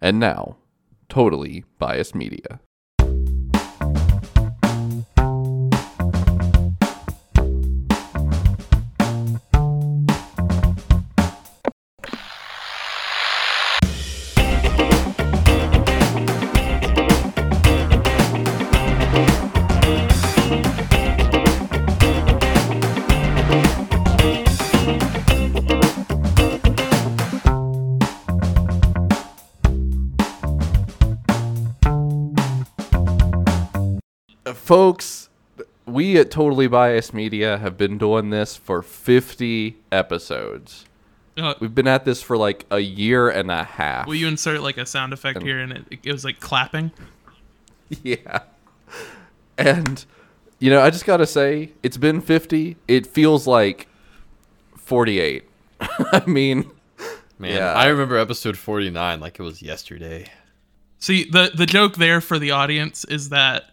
And now, totally biased media. Folks, we at Totally Biased Media have been doing this for 50 episodes. Uh, We've been at this for like a year and a half. will you insert like a sound effect here and it, it was like clapping? Yeah. And, you know, I just got to say, it's been 50. It feels like 48. I mean, Man, Yeah. I remember episode 49 like it was yesterday. See, the the joke there for the audience is that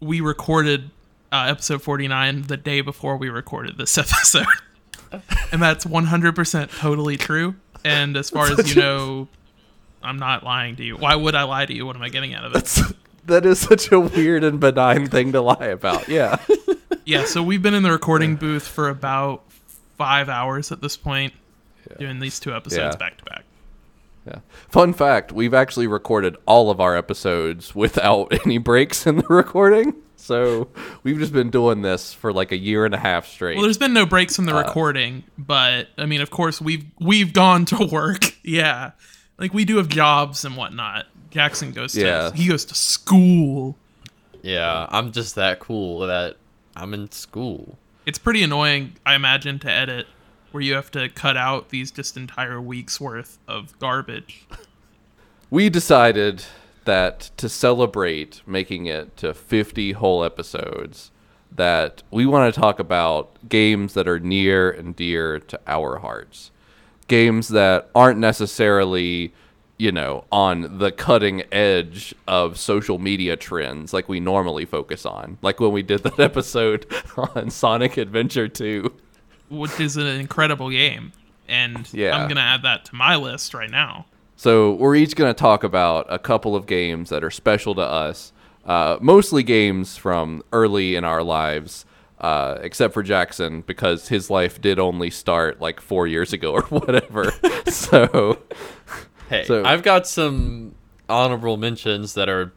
we recorded uh, episode 49 the day before we recorded this episode. and that's 100% totally true. And as far as you know, I'm not lying to you. Why would I lie to you? What am I getting out of it? that is such a weird and benign thing to lie about. Yeah. Yeah, so we've been in the recording booth for about five hours at this point, doing these two episodes Yeah. back to back. Yeah. Fun fact, we've actually recorded all of our episodes without any breaks in the recording. So we've just been doing this for like a year and a half straight. Well, there's been no breaks Uh, from the recording, but I mean, of course, we've we've gone to work. Yeah, like we do have jobs and whatnot. Jackson goes to Yeah. he goes to school. Yeah, I'm just that cool that I'm in school. It's pretty annoying, I imagine, to edit where you have to cut out these just entire weeks worth of garbage. we decided that to celebrate making it to 50 whole episodes that we want to talk about games that are near and dear to our hearts games that aren't necessarily you know on the cutting edge of social media trends like we normally focus on like when we did that episode on sonic adventure 2 which is an incredible game. And Yeah. I'm gonna add that to my list right now. So we're each going to talk about a couple of games that are special to us, uh, mostly games from early in our lives, uh, except for Jackson because his life did only start like four years ago or whatever. so Hey, So- I've got some honorable mentions that are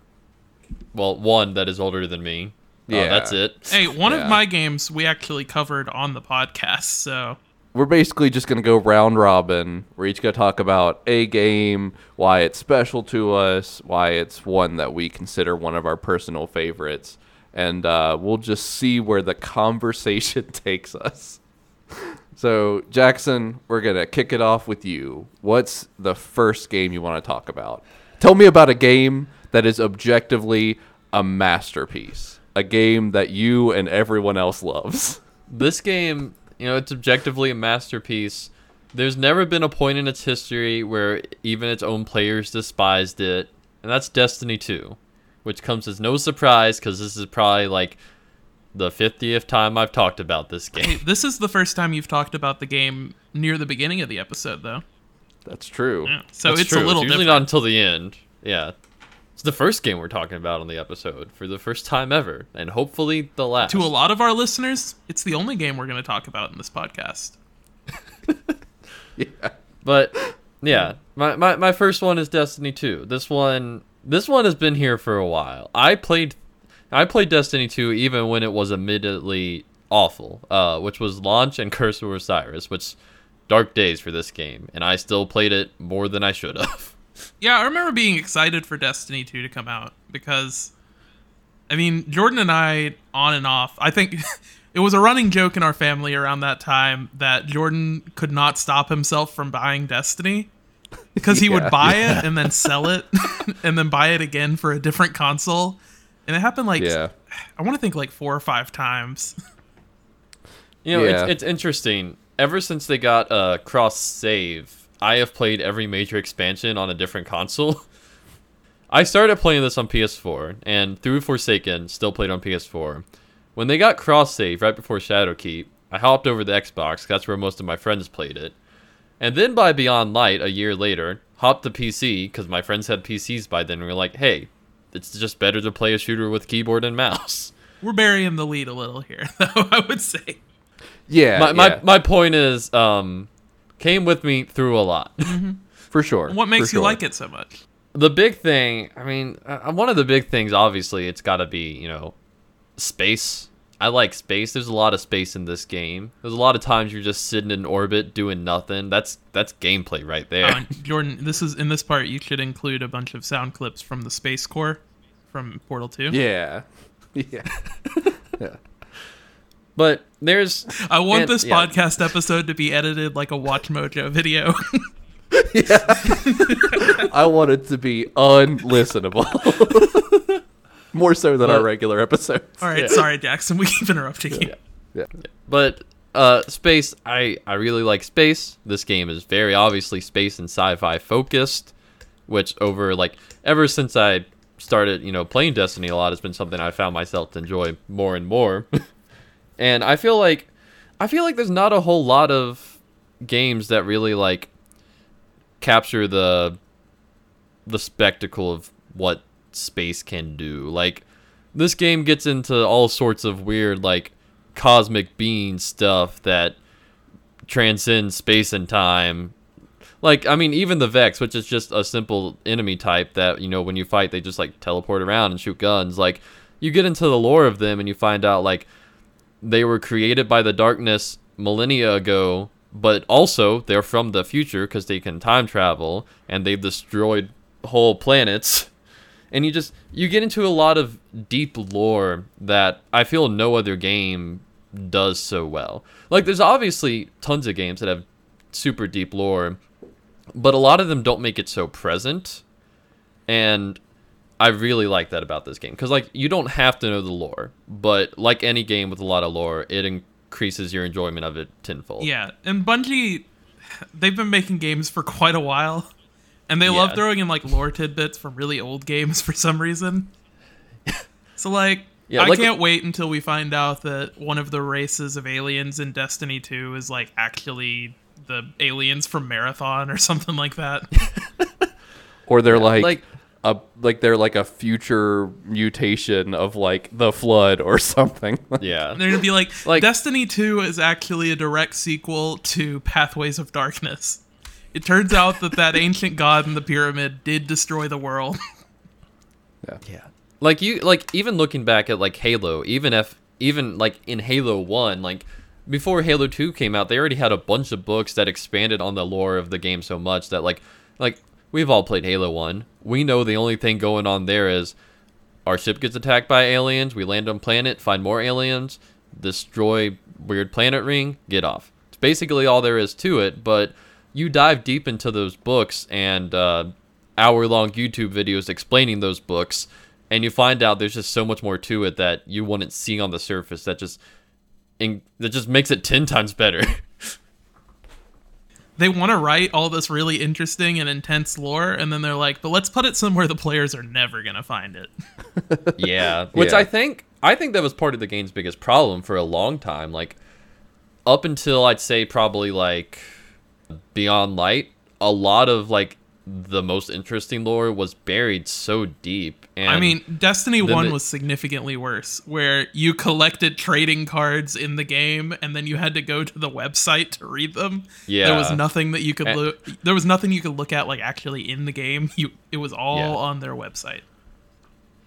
well, one that is older than me. Yeah, Yeah. that's it. Hey, one Yeah. of my games we actually covered on the podcast, so we're basically just going to go round robin. We're each going to talk about a game, why it's special to us, why it's one that we consider one of our personal favorites, and uh, we'll just see where the conversation takes us. So, Jackson, we're going to kick it off with you. What's the first game you want to talk about? Tell me about a game that is objectively a masterpiece, a game that you and everyone else loves. This game, you know, it's objectively a masterpiece. There's never been a point in its history where even its own players despised it, and that's Destiny 2, which comes as no surprise because this is probably like the 50th time I've talked about this hey, game. this is the first time you've talked about the game near the beginning of the episode, though. That's true. Yeah. So That's it's true. a little usually different. not until the end. Yeah. The first game we're talking about on the episode for the first time ever, and hopefully the last. to a lot of our listeners, it's the only game we're going to talk about in this podcast. Yeah. But yeah, my, my my first one is Destiny 2. This one this one has been here for a while. I played I played Destiny 2 even when it was admittedly awful, uh, which was launch and Curse of Osiris, which dark days for this game, and I still played it more than I should have. Yeah, I remember being excited for Destiny 2 to come out because, I mean, Jordan and I, on and off, I think it was a running joke in our family around that time that Jordan could not stop himself from buying Destiny because he Yeah, would buy it and then sell it and then buy it again for a different console. And it happened like, Yeah. I want to think like four or five times. You know, Yeah. it's, it's interesting. Ever since they got uh, cross save, I have played every major expansion on a different console. I started playing this on PS4, and through Forsaken, still played on PS4. When they got cross save right before Shadowkeep, I hopped over the Xbox, That's where most of my friends played it. And then by Beyond Light, a year later, hopped the PC because my friends had PCs by then. And we were like, hey, it's just better to play a shooter with keyboard and mouse. We're burying the lead a little here, though. I would say. Yeah, my, my, my point is, um, came with me through a lot. for sure. What makes you sure. like it so much? the big thing, I mean, uh, one of the big things, obviously, it's got to be, you know, space. I like space. There's a lot of space in this game. There's a lot of times you're just sitting in orbit doing nothing. That's that's gameplay right there. Uh, Jordan, this is in this part. You should include a bunch of sound clips from the Space Core from Portal Two. Yeah, Yeah, yeah. but there's I want and- this yeah. podcast episode to be edited like a Watch Mojo video. I want it to be unlistenable. More so than our regular episodes. All right, Yeah. sorry, Jackson. We keep interrupting you. Yeah. But uh, space, I I really like space. This game is very obviously space and sci-fi focused, which over like ever since I started, you know, playing Destiny a lot has been something I found myself to enjoy more and more. And I feel like I feel like there's not a whole lot of games that really like capture the the spectacle of what space can do. Like this game gets into all sorts of weird like cosmic being stuff that transcends space and time. Like I mean even the Vex, which is just a simple enemy type that, you know, when you fight they just like teleport around and shoot guns. Like you get into the lore of them and you find out like they were created by the darkness millennia ago, but also they're from the future because they can time travel and they've destroyed whole planets. And you just you get into a lot of deep lore that I feel no other game does so well. Like there's obviously tons of games that have super deep lore, but a lot of them don't make it so present. And I really like that about this game because like you don't have to know the lore, but like any game with a lot of lore, it increases your enjoyment of it tenfold. Yeah, and Bungie, they've been making games for quite a while, and they love throwing in like lore tidbits from really old games for some reason. so like, Yeah, I like- can't wait until we find out that one of the races of aliens in Destiny 2 is like actually the aliens from Marathon or something like that. Or they're like, like- a like they're like a future mutation of like the flood or something. Yeah. They're gonna be like, Like- Destiny 2 is actually a direct sequel to Pathways of Darkness. It turns out that that ancient god in the pyramid did destroy the world. Yeah. Like you like even looking back at like Halo, even if even like in Halo 1, like before Halo 2 came out, they already had a bunch of books that expanded on the lore of the game so much that like like we've all played Halo 1. We know the only thing going on there is our ship gets attacked by aliens, we land on planet, find more aliens, destroy weird planet ring, get off. It's basically all there is to it, but you dive deep into those books and uh, hour long YouTube videos explaining those books, and you find out there's just so much more to it that you wouldn't see on the surface that just in, that just makes it 10 times better. they want to write all this really interesting and intense lore, and then they're like, but let's put it somewhere the players are never gonna find it. yeah, which Yeah. I think I think that was part of the game's biggest problem for a long time. Like up until I'd say probably like Beyond Light, a lot of like the most interesting lore was buried so deep. And I mean, Destiny then 1 the- was significantly worse, where you collected trading cards in the game and then you had to go to the website to read them. Yeah. There was nothing that you could And- look there was nothing you could look at like actually in the game. You it was all Yeah. on their website.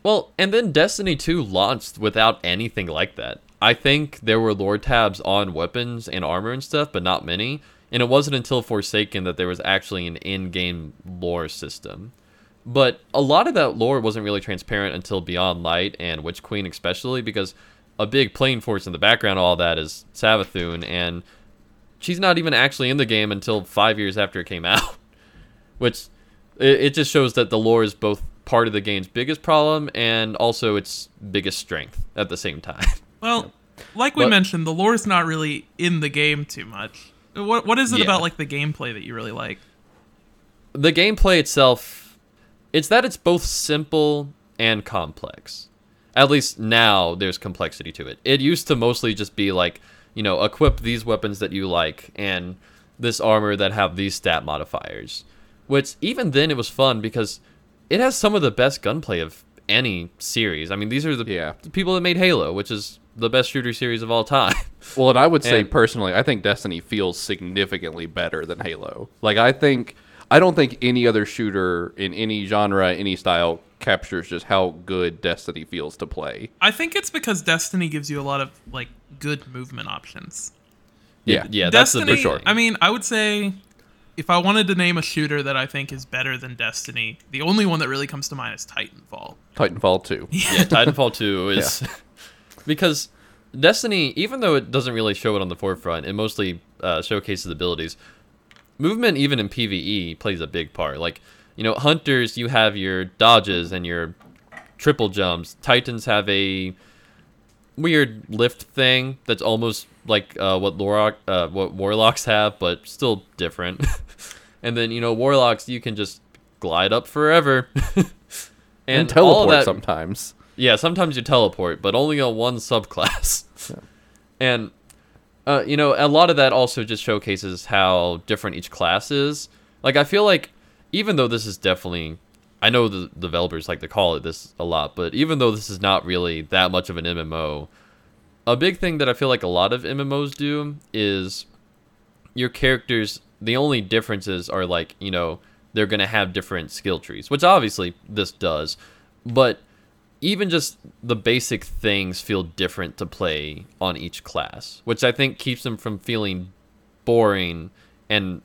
Well, and then Destiny 2 launched without anything like that. I think there were lore tabs on weapons and armor and stuff, but not many. And it wasn't until Forsaken that there was actually an in game lore system. But a lot of that lore wasn't really transparent until Beyond Light and Witch Queen, especially because a big playing force in the background of all that is Savathun, and she's not even actually in the game until five years after it came out. Which it, it just shows that the lore is both part of the game's biggest problem and also its biggest strength at the same time. Well, like we But- mentioned, the lore's not really in the game too much. What what is it Yeah. about like the gameplay that you really like? the gameplay itself, it's that it's both simple and complex. At least now there's complexity to it. It used to mostly just be like, you know, equip these weapons that you like and this armor that have these stat modifiers. Which even then it was fun because it has some of the best gunplay of any series. I mean, these are the, Yeah. the people that made Halo, which is the best shooter series of all time. Well, and I would say And- personally, I think Destiny feels significantly better than Halo. Like I think I don't think any other shooter in any genre, any style captures just how good Destiny feels to play. I think it's because Destiny gives you a lot of like good movement options. Yeah. yeah, that's the Destiny. big thing. I mean, I would say if I wanted to name a shooter that I think is better than Destiny, the only one that really comes to mind is Titanfall. Titanfall 2. yeah, Titanfall 2 is because Destiny, even though it doesn't really show it on the forefront, it mostly uh, showcases abilities. Movement, even in PVE, plays a big part. Like, you know, hunters, you have your dodges and your triple jumps. Titans have a weird lift thing that's almost like uh, what Lorok, uh, what warlocks have, but still different. and then you know, warlocks, you can just glide up forever. And, of teleport that- sometimes. Yeah, sometimes you teleport, but only on one subclass. And uh, you know, a lot of that also just showcases how different each class is. Like I feel like even though this is definitely I know the developers like to call it this a lot, but even though this is not really that much of an MMO, a big thing that I feel like a lot of MMOs do is your characters the only differences are like, you know, they're going to have different skill trees, which obviously this does. But even just the basic things feel different to play on each class, which I think keeps them from feeling boring and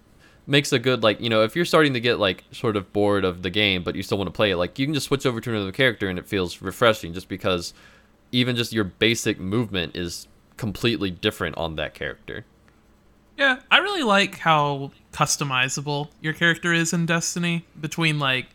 makes a good like you know if you're starting to get like sort of bored of the game but you still want to play it like you can just switch over to another character and it feels refreshing just because even just your basic movement is completely different on that character. Yeah, I really like how customizable your character is in Destiny between like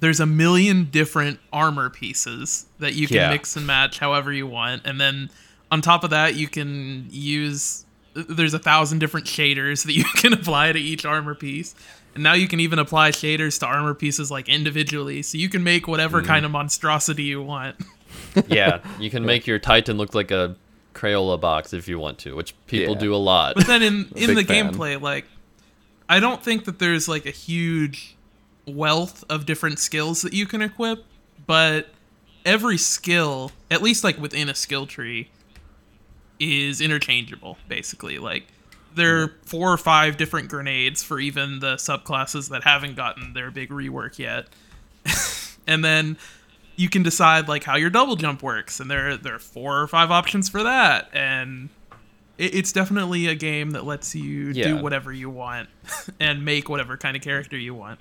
there's a million different armor pieces that you can Yeah. mix and match however you want and then on top of that you can use there's a thousand different shaders that you can apply to each armor piece and now you can even apply shaders to armor pieces like individually so you can make whatever Mm-hmm. kind of monstrosity you want yeah you can make your titan look like a crayola box if you want to which people Yeah. do a lot But then in in the fan. gameplay, like I don't think that there's like a huge wealth of different skills that you can equip, but every skill, at least like within a skill tree, is interchangeable, basically. Like there are four or five different grenades for even the subclasses that haven't gotten their big rework yet. and then you can decide like how your double jump works and there there are four or five options for that and it, it's definitely a game that lets you do whatever you want and make whatever kind of character you want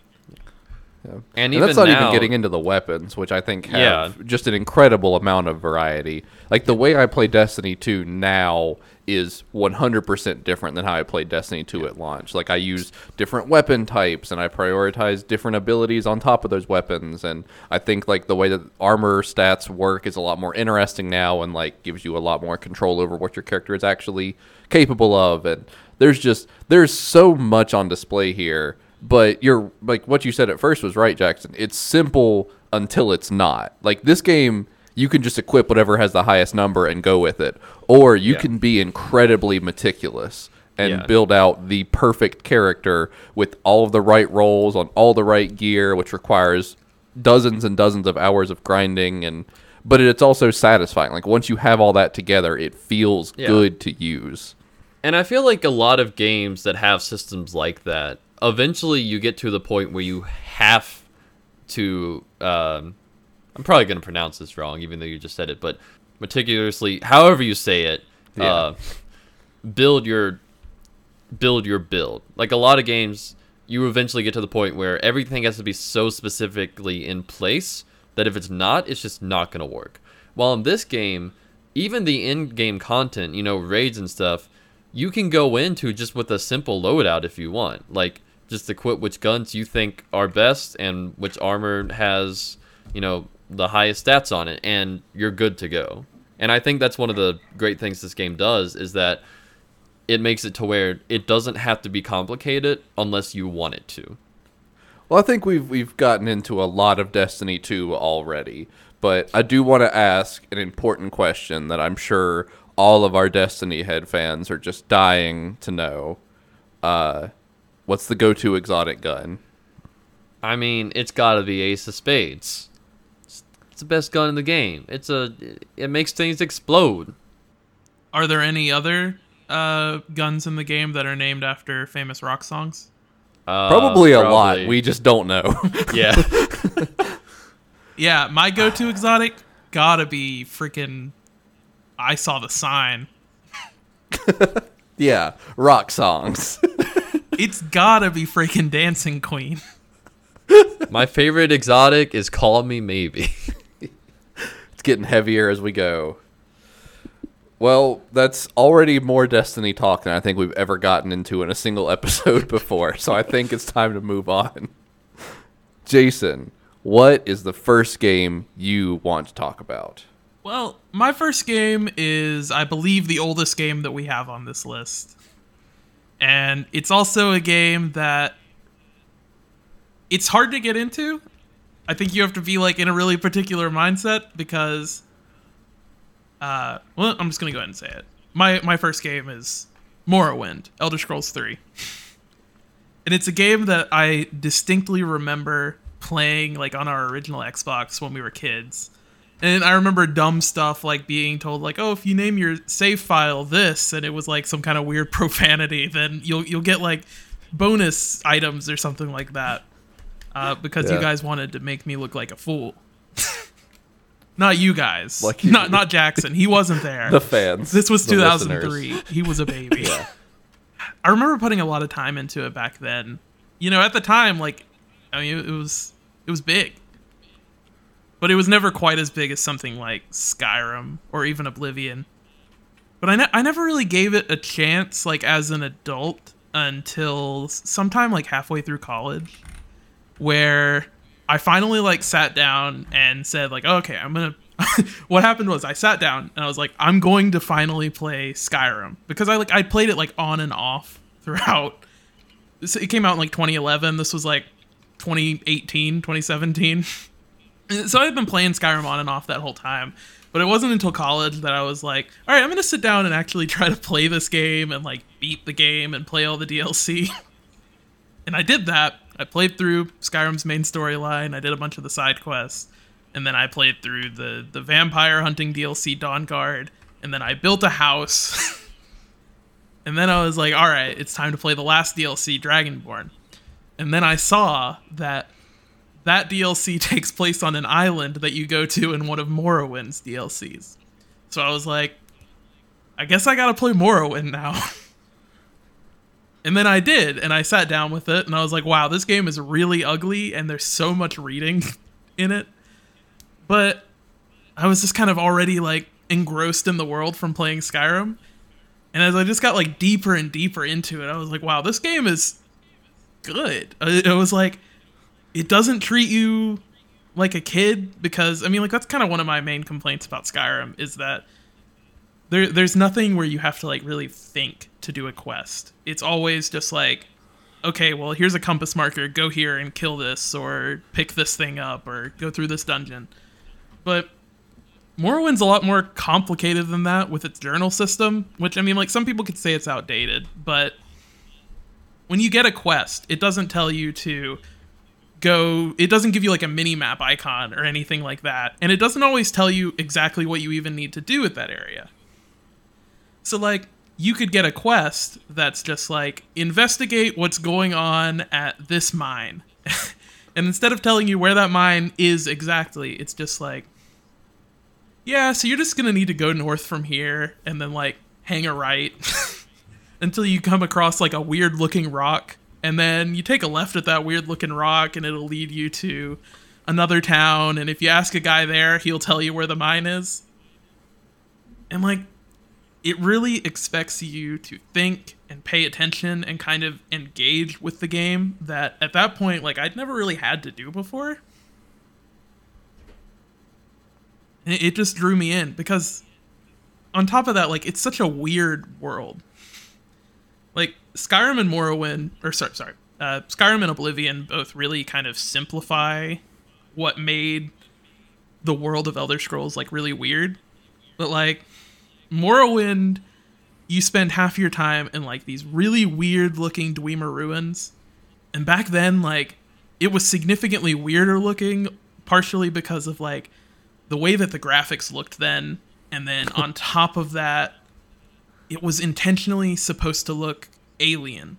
and And even that's not now, even getting into the weapons, which I think have Yeah. just an incredible amount of variety. Like the way I play Destiny 2 now is 100% different than how I played Destiny 2 at launch. Like I use different weapon types and I prioritize different abilities on top of those weapons and I think like the way that armor stats work is a lot more interesting now and like gives you a lot more control over what your character is actually capable of and there's just there's so much on display here but you're like what you said at first was right jackson it's simple until it's not like this game you can just equip whatever has the highest number and go with it or you Yeah. can be incredibly meticulous and Yeah. build out the perfect character with all of the right roles on all the right gear which requires dozens and dozens of hours of grinding and but it's also satisfying like once you have all that together it feels Yeah. good to use And I feel like a lot of games that have systems like that, eventually you get to the point where you have to. Um, I'm probably going to pronounce this wrong, even though you just said it, but meticulously, however you say it, Yeah. uh, build your build your build. Like a lot of games, you eventually get to the point where everything has to be so specifically in place that if it's not, it's just not going to work. While in this game, even the in-game content, you know, raids and stuff, you can go into just with a simple loadout if you want. Like just equip which guns you think are best and which armor has, you know, the highest stats on it and you're good to go. And I think that's one of the great things this game does is that it makes it to where it doesn't have to be complicated unless you want it to. Well, I think we've we've gotten into a lot of Destiny 2 already, but I do want to ask an important question that I'm sure all of our Destiny head fans are just dying to know. uh, what's the go-to exotic gun? I mean, it's got to be Ace of Spades. It's, it's the best gun in the game. It's a it makes things explode. Are there any other uh, guns in the game that are named after famous rock songs? Uh, Probably a lot. We just don't know. yeah. Yeah, my go-to exotic gotta be freaking. I saw the sign. yeah, rock songs. It's gotta be freaking Dancing Queen. My favorite exotic is Call Me Maybe. it's getting heavier as we go. Well, that's already more Destiny talk than I think we've ever gotten into in a single episode before. So I think it's time to move on. Jason, what is the first game you want to talk about? Well, my first game is, I believe, the oldest game that we have on this list. And it's also a game that it's hard to get into. I think you have to be like in a really particular mindset because uh well, I'm just going to go ahead and say it. My my first game is Morrowind, Elder Scrolls 3. And it's a game that I distinctly remember playing like on our original Xbox when we were kids. And I remember dumb stuff like being told like, "Oh, if you name your save file this," and it was like some kind of weird profanity, then you'll you'll get like bonus items or something like that. Uh, because you guys wanted to make me look like a fool. not you guys. You. not not Jackson. He wasn't there. The fans. This was 2003. listeners. He was a baby. I remember putting a lot of time into it back then. You know, at the time, like, I mean, it was it was big, but it was never quite as big as something like Skyrim or even Oblivion. But I, ne- I never really gave it a chance, like as an adult, until sometime like halfway through college, where I finally like sat down and said like, okay, I'm gonna. what happened was I sat down and I was like, I'm going to finally play Skyrim because I like I played it like on and off throughout. It came out in like 2011. This was like 2018, 2017. so I've been playing Skyrim on and off that whole time. But it wasn't until college that I was like, all right, I'm gonna sit down and actually try to play this game and like beat the game and play all the DLC. and I did that. I played through Skyrim's main storyline. I did a bunch of the side quests, and then I played through the the vampire hunting DLC Dawnguard, and then I built a house. and then I was like, all right, it's time to play the last DLC Dragonborn. And then I saw that that DLC takes place on an island that you go to in one of Morrowind's DLCs. So I was like, I guess I gotta play Morrowind now. and then I did, and I sat down with it, and I was like, wow, this game is really ugly, and there's so much reading in it. But I was just kind of already like engrossed in the world from playing Skyrim. And as I just got like deeper and deeper into it, I was like, wow, this game is good. Uh, It was like, it doesn't treat you like a kid because I mean like that's kind of one of my main complaints about Skyrim is that there there's nothing where you have to like really think to do a quest. It's always just like okay, well here's a compass marker, go here and kill this or pick this thing up or go through this dungeon. But Morrowind's a lot more complicated than that with its journal system, which I mean like some people could say it's outdated, but when you get a quest, it doesn't tell you to go it doesn't give you like a mini map icon or anything like that and it doesn't always tell you exactly what you even need to do with that area. So like you could get a quest that's just like investigate what's going on at this mine. And instead of telling you where that mine is exactly it's just like yeah so you're just gonna need to go north from here and then like hang a right until you come across like a weird looking rock and then you take a left at that weird looking rock and it'll lead you to another town. And if you ask a guy there he'll tell you where the mine is. And like it really expects you to think and pay attention and kind of engage with the game that at that point like I'd never really had to do before. It just drew me in because on top of that like it's such a weird world like Skyrim and Morrowind, or sorry, sorry, uh, Skyrim and Oblivion both really kind of simplify what made the world of Elder Scrolls like really weird. But like Morrowind you spend half your time in like these really weird looking Dwemer ruins. And back then, like, it was significantly weirder looking, partially because of like the way that the graphics looked then. And then on top of that, it was intentionally supposed to look alien.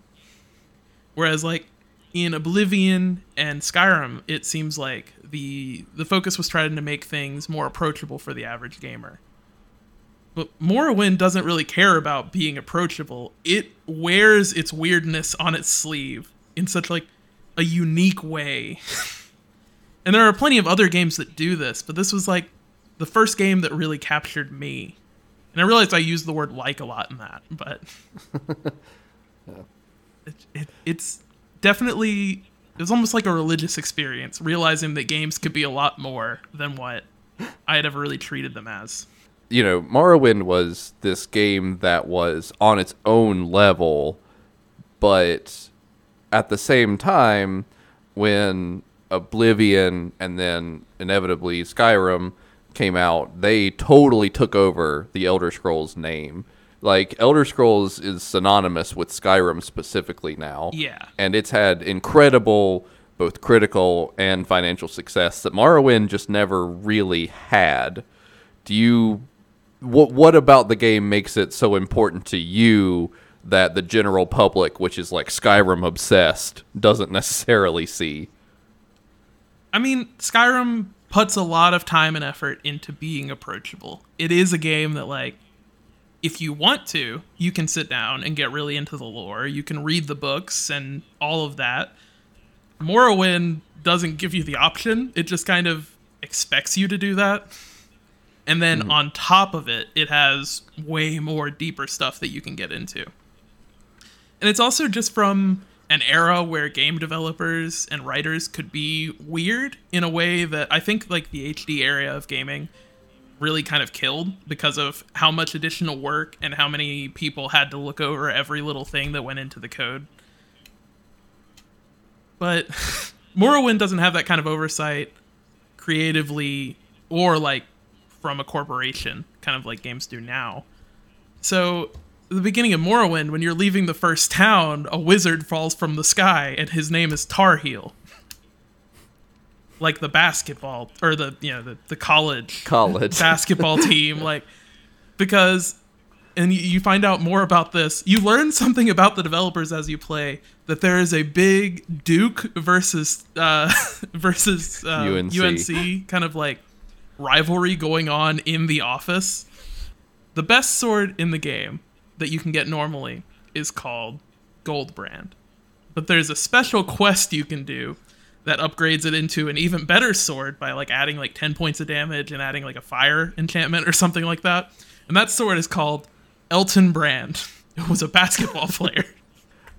Whereas like in Oblivion and Skyrim, it seems like the the focus was trying to make things more approachable for the average gamer. But Morrowind doesn't really care about being approachable. It wears its weirdness on its sleeve in such like a unique way. and there are plenty of other games that do this, but this was like the first game that really captured me. And I realized I used the word like a lot in that, but it, it, it's definitely it's almost like a religious experience, realizing that games could be a lot more than what I had ever really treated them as. You know, Morrowind was this game that was on its own level, but at the same time, when Oblivion and then inevitably Skyrim came out, they totally took over the Elder Scrolls name. Like Elder Scrolls is synonymous with Skyrim specifically now. Yeah. And it's had incredible both critical and financial success that Morrowind just never really had. Do you what what about the game makes it so important to you that the general public, which is like Skyrim obsessed, doesn't necessarily see? I mean, Skyrim puts a lot of time and effort into being approachable. It is a game that like if you want to, you can sit down and get really into the lore. You can read the books and all of that. Morrowind doesn't give you the option. It just kind of expects you to do that. And then mm-hmm. on top of it, it has way more deeper stuff that you can get into. And it's also just from an era where game developers and writers could be weird in a way that I think like the HD area of gaming really kind of killed because of how much additional work and how many people had to look over every little thing that went into the code. But Morrowind doesn't have that kind of oversight creatively or like from a corporation, kind of like games do now. So, the beginning of Morrowind, when you're leaving the first town, a wizard falls from the sky and his name is Tarhiel. Like the basketball or the you know the, the college. College. Basketball team like because and you find out more about this. You learn something about the developers as you play that there is a big duke versus uh versus uh, UNC. UNC kind of like rivalry going on in the office. The best sword in the game that you can get normally is called Goldbrand but there's a special quest you can do that upgrades it into an even better sword by like adding like 10 points of damage and adding like a fire enchantment or something like that. And that sword is called Elton Brand. It was a basketball player.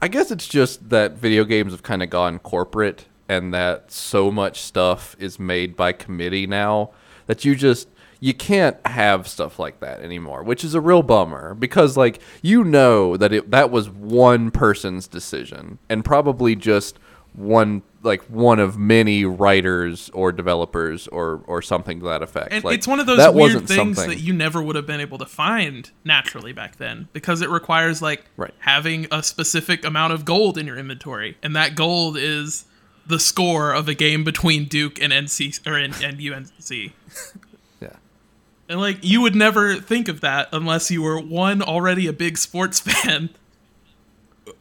I guess it's just that video games have kind of gone corporate and that so much stuff is made by committee now that you just you can't have stuff like that anymore, which is a real bummer because like you know that it that was one person's decision and probably just one like one of many writers or developers or or something to that effect. And like, it's one of those weird things something. that you never would have been able to find naturally back then because it requires like right. having a specific amount of gold in your inventory, and that gold is the score of a game between Duke and NC or and, and UNC. And like you would never think of that unless you were one already a big sports fan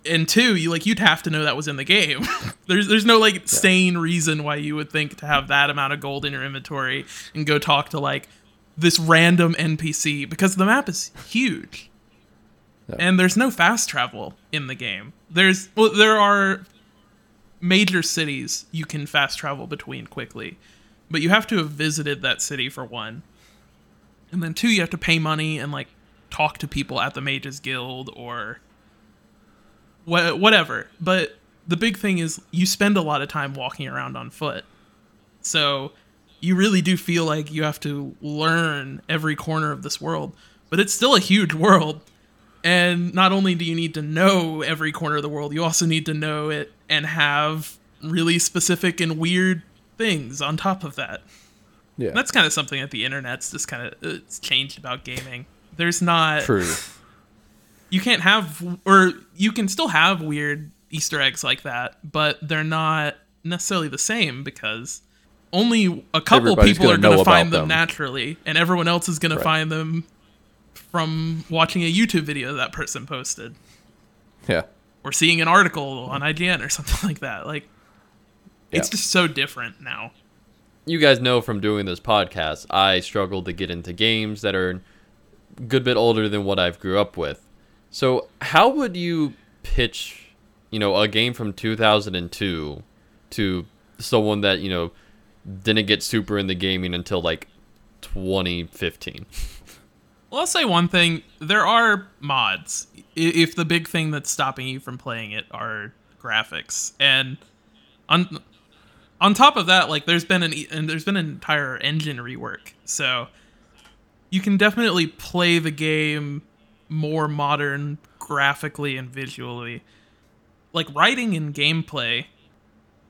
and two, you like you'd have to know that was in the game. there's there's no like yeah. sane reason why you would think to have that amount of gold in your inventory and go talk to like this random NPC because the map is huge. Yeah. And there's no fast travel in the game. There's well there are major cities you can fast travel between quickly, but you have to have visited that city for one. And then two, you have to pay money and like talk to people at the Mages Guild or wh- whatever. But the big thing is you spend a lot of time walking around on foot. So you really do feel like you have to learn every corner of this world. But it's still a huge world. And not only do you need to know every corner of the world, you also need to know it and have really specific and weird things on top of that. Yeah. And that's kind of something that the internet's just kind of uh, it's changed about gaming. There's not True you can't have or you can still have weird Easter eggs like that, but they're not necessarily the same because only a couple Everybody's people are gonna going to find them them. naturally, and everyone else is going to find them from watching a YouTube video that person posted Yeah. or seeing an article on IGN or something like that. Like, it's just so different now. You guys know from doing this podcast, I struggle to get into games that are a good bit older than what I've grew up with. So, how would you pitch, you know, a game from 2002 to someone that, you know, didn't get super into gaming until like 2015? Well, I'll say one thing: there are mods. If the big thing that's stopping you from playing it are graphics, and on on top of that, like there's been an and there's been an entire engine rework, so you can definitely play the game more modern graphically and visually. Like writing and gameplay,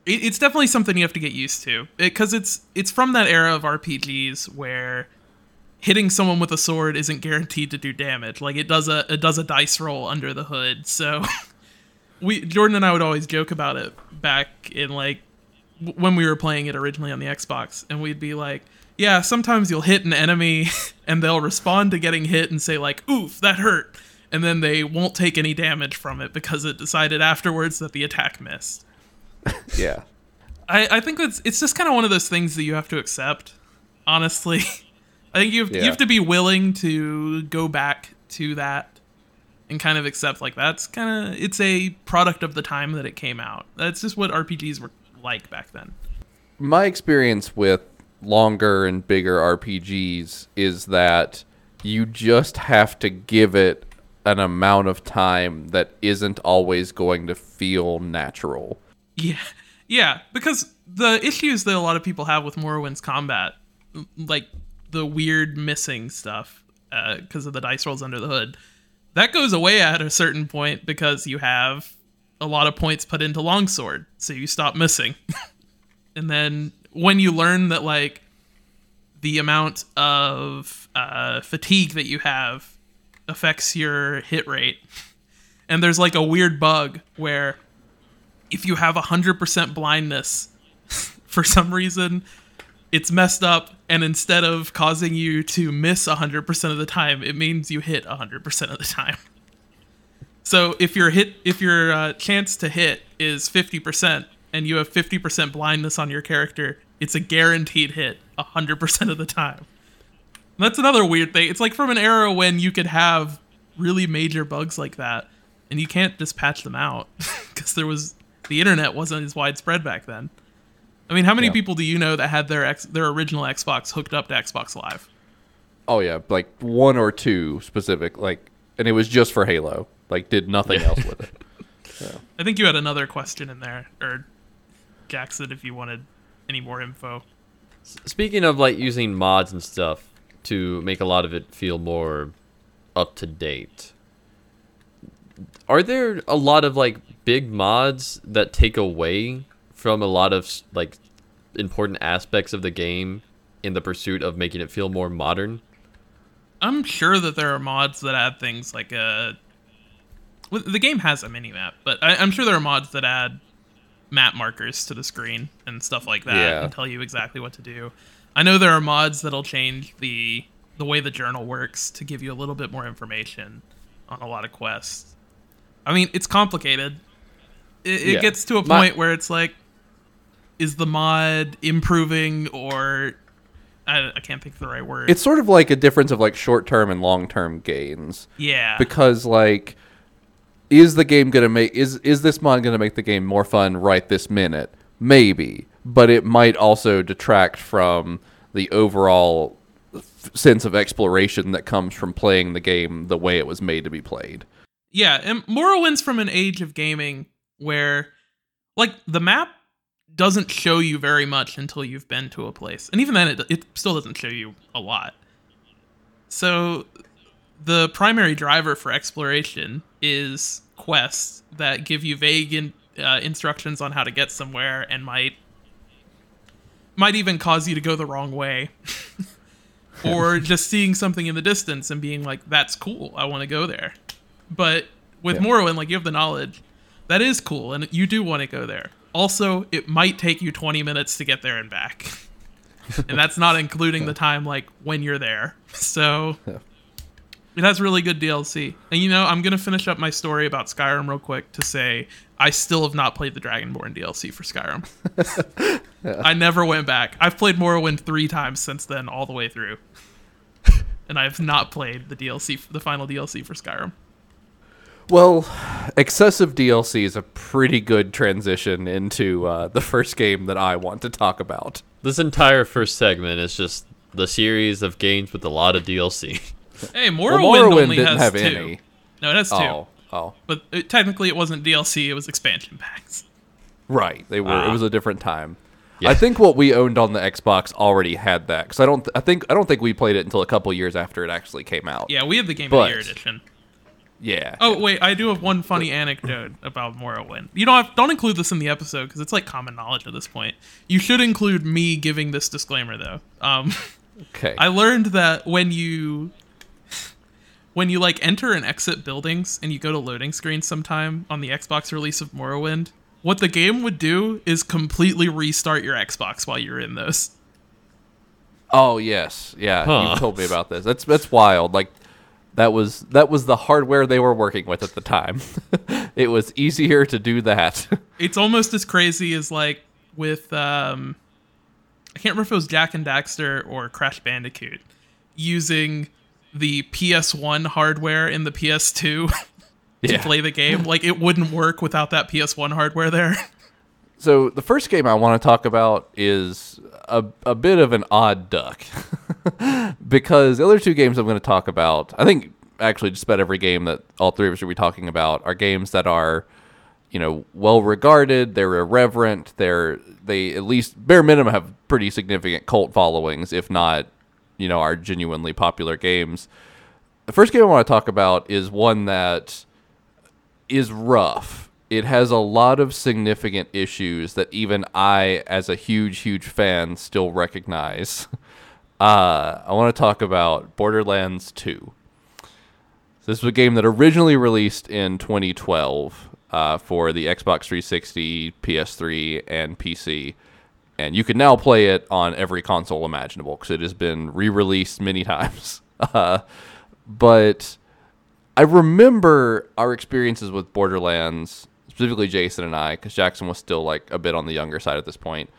it, it's definitely something you have to get used to because it's it's from that era of RPGs where hitting someone with a sword isn't guaranteed to do damage. Like it does a it does a dice roll under the hood. So we Jordan and I would always joke about it back in like when we were playing it originally on the Xbox and we'd be like, yeah, sometimes you'll hit an enemy and they'll respond to getting hit and say like, "Oof, that hurt." And then they won't take any damage from it because it decided afterwards that the attack missed. Yeah. I, I think it's it's just kind of one of those things that you have to accept. Honestly, I think you have, you have to be willing to go back to that and kind of accept like that's kind of it's a product of the time that it came out. That's just what RPGs were like back then. my experience with longer and bigger RPGs is that you just have to give it an amount of time that isn't always going to feel natural. Yeah, yeah, because the issues that a lot of people have with Morrowind's combat, like the weird missing stuff, uh, because of the dice rolls under the hood, that goes away at a certain point because you have a lot of points put into longsword, so you stop missing. and then when you learn that like the amount of uh, fatigue that you have affects your hit rate, and there's like a weird bug where if you have 100% blindness for some reason it's messed up and instead of causing you to miss 100% of the time it means you hit 100% of the time so if your hit if your uh, chance to hit is 50% and you have 50% blindness on your character it's a guaranteed hit 100% of the time that's another weird thing it's like from an era when you could have really major bugs like that and you can't just patch them out because there was the internet wasn't as widespread back then. I mean, how many Yeah. people do you know that had their ex- their original Xbox hooked up to Xbox Live? Oh yeah, like one or two specific like and it was just for Halo. Like did nothing else with it. I think you had another question in there, or Jackson, if you wanted any more info. Speaking of like using mods and stuff to make a lot of it feel more up to date, are there a lot of like big mods that take away from a lot of like important aspects of the game in the pursuit of making it feel more modern? I'm sure that there are mods that add things like a. Well, the game has a mini map, but I, I'm sure there are mods that add map markers to the screen and stuff like that Yeah. and tell you exactly what to do. I know there are mods that'll change the the way the journal works to give you a little bit more information on a lot of quests. I mean, it's complicated. It, it Yeah. gets to a My- point where it's like, is the mod improving or I, I can't think of the right word. It's sort of like a difference of like short-term and long-term gains. yeah, because like is the game gonna make is is this mod gonna make the game more fun right this minute maybe but it might also detract from the overall f- sense of exploration that comes from playing the game the way it was made to be played Yeah, and Morrowind's from an age of gaming where, like, the map doesn't show you very much until you've been to a place, and even then, it it still doesn't show you a lot. So, the primary driver for exploration is quests that give you vague in, uh, instructions on how to get somewhere, and might might even cause you to go the wrong way. or just seeing something in the distance and being like, "That's cool. I want to go there." But with Yeah. Morrowind, like you have the knowledge, that is cool, and you do want to go there. Also, it might take you 20 minutes to get there and back, and that's not including the time like when you're there. So it has really good DLC. And you know, I'm gonna finish up my story about Skyrim real quick to say I still have not played the Dragonborn DLC for Skyrim. I never went back. I've played Morrowind three times since then, all the way through, and I have not played the DLC, the final DLC for Skyrim. Well, excessive DLC is a pretty good transition into uh, the first game that I want to talk about. This entire first segment is just the series of games with a lot of DLC. Hey, Well, Morrowind, Morrowind only didn't has have two. any. No, it has two. Oh, oh, But it, technically, it wasn't DLC; it was expansion packs. right. They were. Ah. It was a different time. Yeah. I think what we owned on the Xbox already had that because I don't. Th- I think I don't think we played it until a couple years after it actually came out. Yeah, we have the Game of the Year edition. Yeah. Oh wait, I do have one funny anecdote about Morrowind. You don't have, don't include this in the episode because it's like common knowledge at this point. You should include me giving this disclaimer though. Um, Okay. I learned that when you when you like enter and exit buildings and you go to loading screens sometime on the Xbox release of Morrowind, what the game would do is completely restart your Xbox while you're in those. Oh yes, yeah. Huh. You told me about this. That's that's wild. Like that was that was the hardware they were working with at the time. it was easier to do that. It's almost as crazy as like with um I can't remember if it was Jak and Daxter or Crash Bandicoot using the PS1 hardware in the PS2 to Yeah. play the game. Like it wouldn't work without that PS1 hardware there. so the first game I want to talk about is a a bit of an odd duck because the other two games I'm going to talk about, I think actually just about every game that all three of us will be talking about are games that are you know well regarded they're irreverent they're they at least bare minimum have pretty significant cult followings if not you know are genuinely popular games. The first game i want to talk about is one that is rough. It has a lot of significant issues that even i as a huge huge fan still recognize. Uh, i want to talk about borderlands 2 this was a game that originally released in 2012 uh, for the Xbox 360, PS3, and PC. And you can now play it on every console imaginable because it has been re released many times. Uh, but I remember our experiences with Borderlands, specifically Jason and I, because Jackson was still like a bit on the younger side at this point.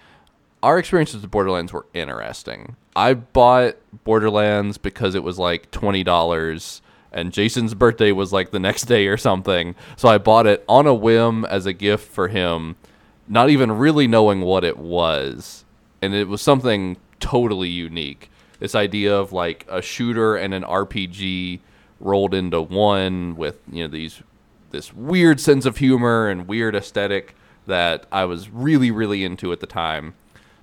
Our experiences with Borderlands were interesting. I bought Borderlands because it was like twenty dollars, and Jason's birthday was like the next day or something. So I bought it on a whim as a gift for him, not even really knowing what it was, and it was something totally unique. This idea of like a shooter and an RPG rolled into one with you know these this weird sense of humor and weird aesthetic that I was really really into at the time.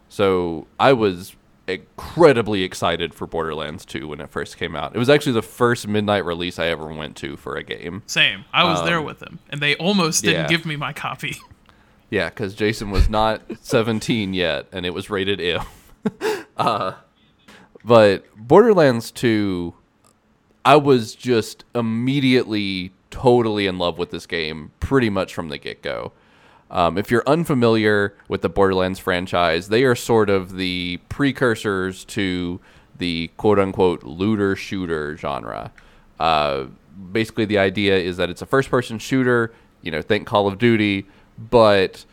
So I was incredibly excited for Borderlands 2 when it first came out. It was actually the first midnight release I ever went to for a game. Same. I was there um, with them, and they almost didn't yeah. give me my copy. Yeah, because Jason was not 17 yet, and it was rated M. uh, but Borderlands 2, I was just immediately totally in love with this game pretty much from the get go. Um, if you're unfamiliar with the Borderlands franchise, they are sort of the precursors to the quote unquote looter shooter genre. Uh, basically, the idea is that it's a first person shooter, you know, think Call of Duty, but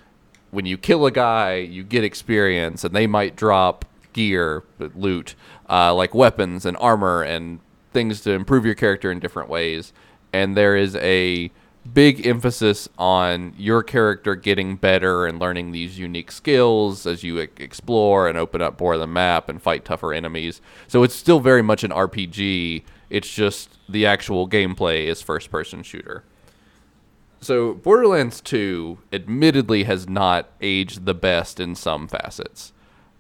when you kill a guy, you get experience, and they might drop gear, loot, uh, like weapons and armor and things to improve your character in different ways. And there is a big emphasis on your character getting better and learning these unique skills as you explore and open up more of the map and fight tougher enemies. So it's still very much an RPG. It's just the actual gameplay is first person shooter. So Borderlands 2 admittedly has not aged the best in some facets.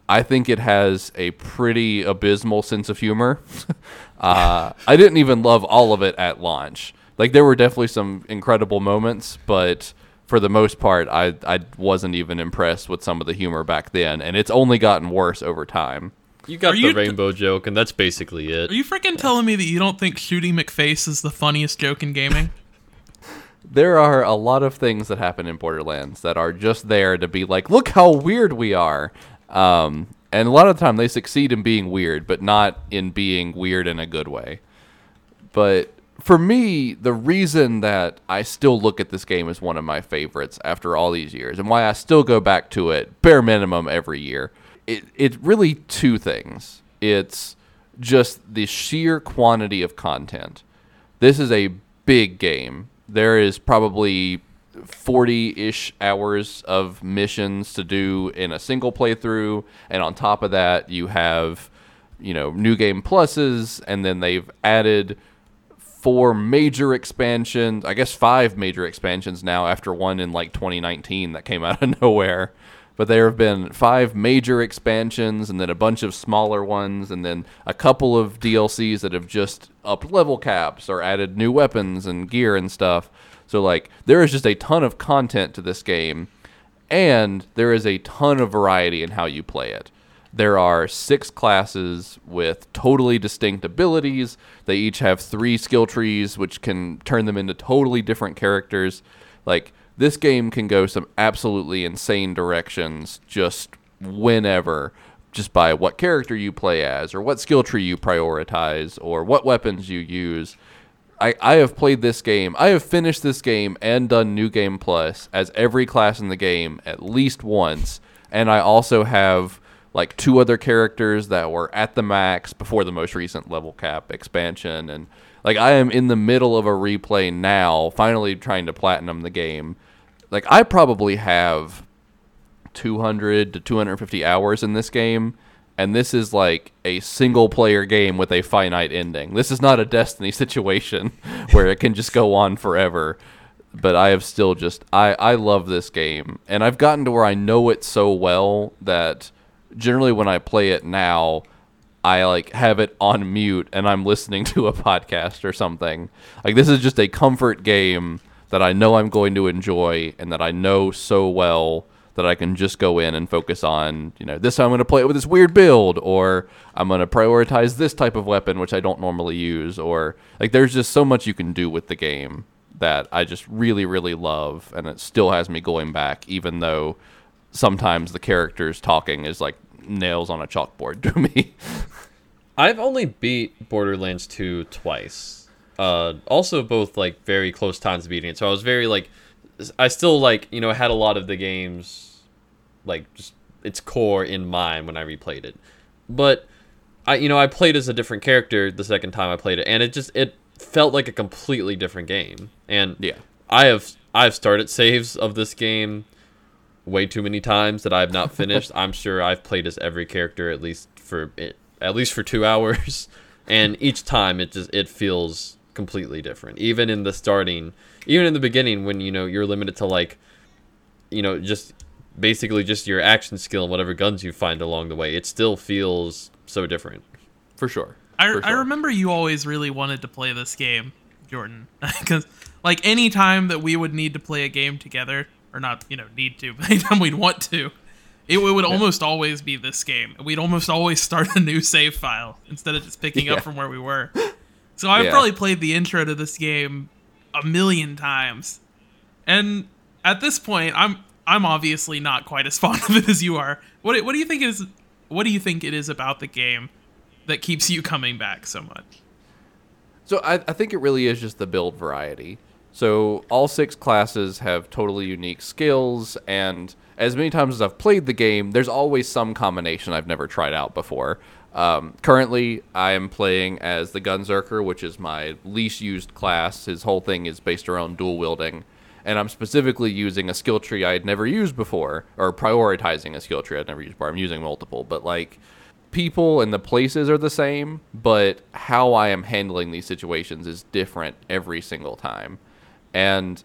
I think it has a pretty abysmal sense of humor. uh, I didn't even love all of it at launch. Like there were definitely some incredible moments, but for the most part, I I wasn't even impressed with some of the humor back then, and it's only gotten worse over time. You got Are the you t- rainbow joke, and that's basically it. Are you freaking telling me that you don't think shooting McFace is the funniest joke in gaming? There are a lot of things that happen in Borderlands that are just there to be like, look how weird we are. Um, and a lot of the time they succeed in being weird, but not in being weird in a good way. But for me, the reason that I still look at this game as one of my favorites after all these years, and why I still go back to it bare minimum every year, it it's really two things. It's just the sheer quantity of content. This is a big game. There is probably 40-ish hours of missions to do in a single playthrough, and on top of that, you have you know new game pluses, and then they've added four major expansions. I guess five major expansions now after one in like 2019 that came out of nowhere. But there have been five major expansions and then a bunch of smaller ones and then a couple of DLCs that have just upped level caps or added new weapons and gear and stuff. So like there is just a ton of content to this game and there is a ton of variety in how you play it. There are six classes with totally distinct abilities. They each have three skill trees, which can turn them into totally different characters. Like, this game can go some absolutely insane directions just whenever, just by what character you play as, or what skill tree you prioritize, or what weapons you use. I, I have played this game. I have finished this game and done New Game Plus as every class in the game at least once. And I also have like two other characters that were at the max before the most recent level cap expansion and like I am in the middle of a replay now, finally trying to platinum the game. Like I probably have 200 to 250 hours in this game and this is like a single player game with a finite ending. This is not a Destiny situation where it can just go on forever. But I have still just I I love this game and I've gotten to where I know it so well that generally when I play it now, I like have it on mute and I'm listening to a podcast or something. Like this is just a comfort game that I know I'm going to enjoy and that I know so well that I can just go in and focus on, you know, this I'm going to play it with this weird build or I'm going to prioritize this type of weapon which I don't normally use or like there's just so much you can do with the game that I just really really love and it still has me going back even though sometimes the characters talking is like nails on a chalkboard to me. I've only beat Borderlands 2 twice. Uh, also both like very close times beating it. So I was very like, I still like you know had a lot of the games, like just its core in mind when I replayed it. But I you know I played as a different character the second time I played it, and it just it felt like a completely different game. And Yeah. I have I've started saves of this game way too many times that I have not finished. I'm sure I've played as every character at least for it, at least for two hours, and each time it just it feels completely different. Even in the starting, even in the beginning, when you know you're limited to like, you know, just basically just your action skill and whatever guns you find along the way, it still feels so different. For sure. I, For I remember you always really wanted to play this game, Jordan, because like any time that we would need to play a game together, or not, you know, need to, but anytime we'd want to, it, w- would almost always be this game. We'd almost always start a new save file instead of just picking Yeah. up from where we were. So I've Yeah. probably played the intro to this game a million times, and at this point, I'm I'm obviously not quite as fond of it as you are. What do- what do you think is what do you think it is about the game that keeps you coming back so much? So I, I think it really is just the build variety. So all six classes have totally unique skills, and as many times as I've played the game, there's always some combination I've never tried out before. Um, currently, I am playing as the Gunzerker, which is my least used class. His whole thing is based around dual wielding, and I'm specifically using a skill tree I had never used before, or prioritizing a skill tree I'd never used before. I'm using multiple, but like people and the places are the same, but how I am handling these situations is different every single time. And,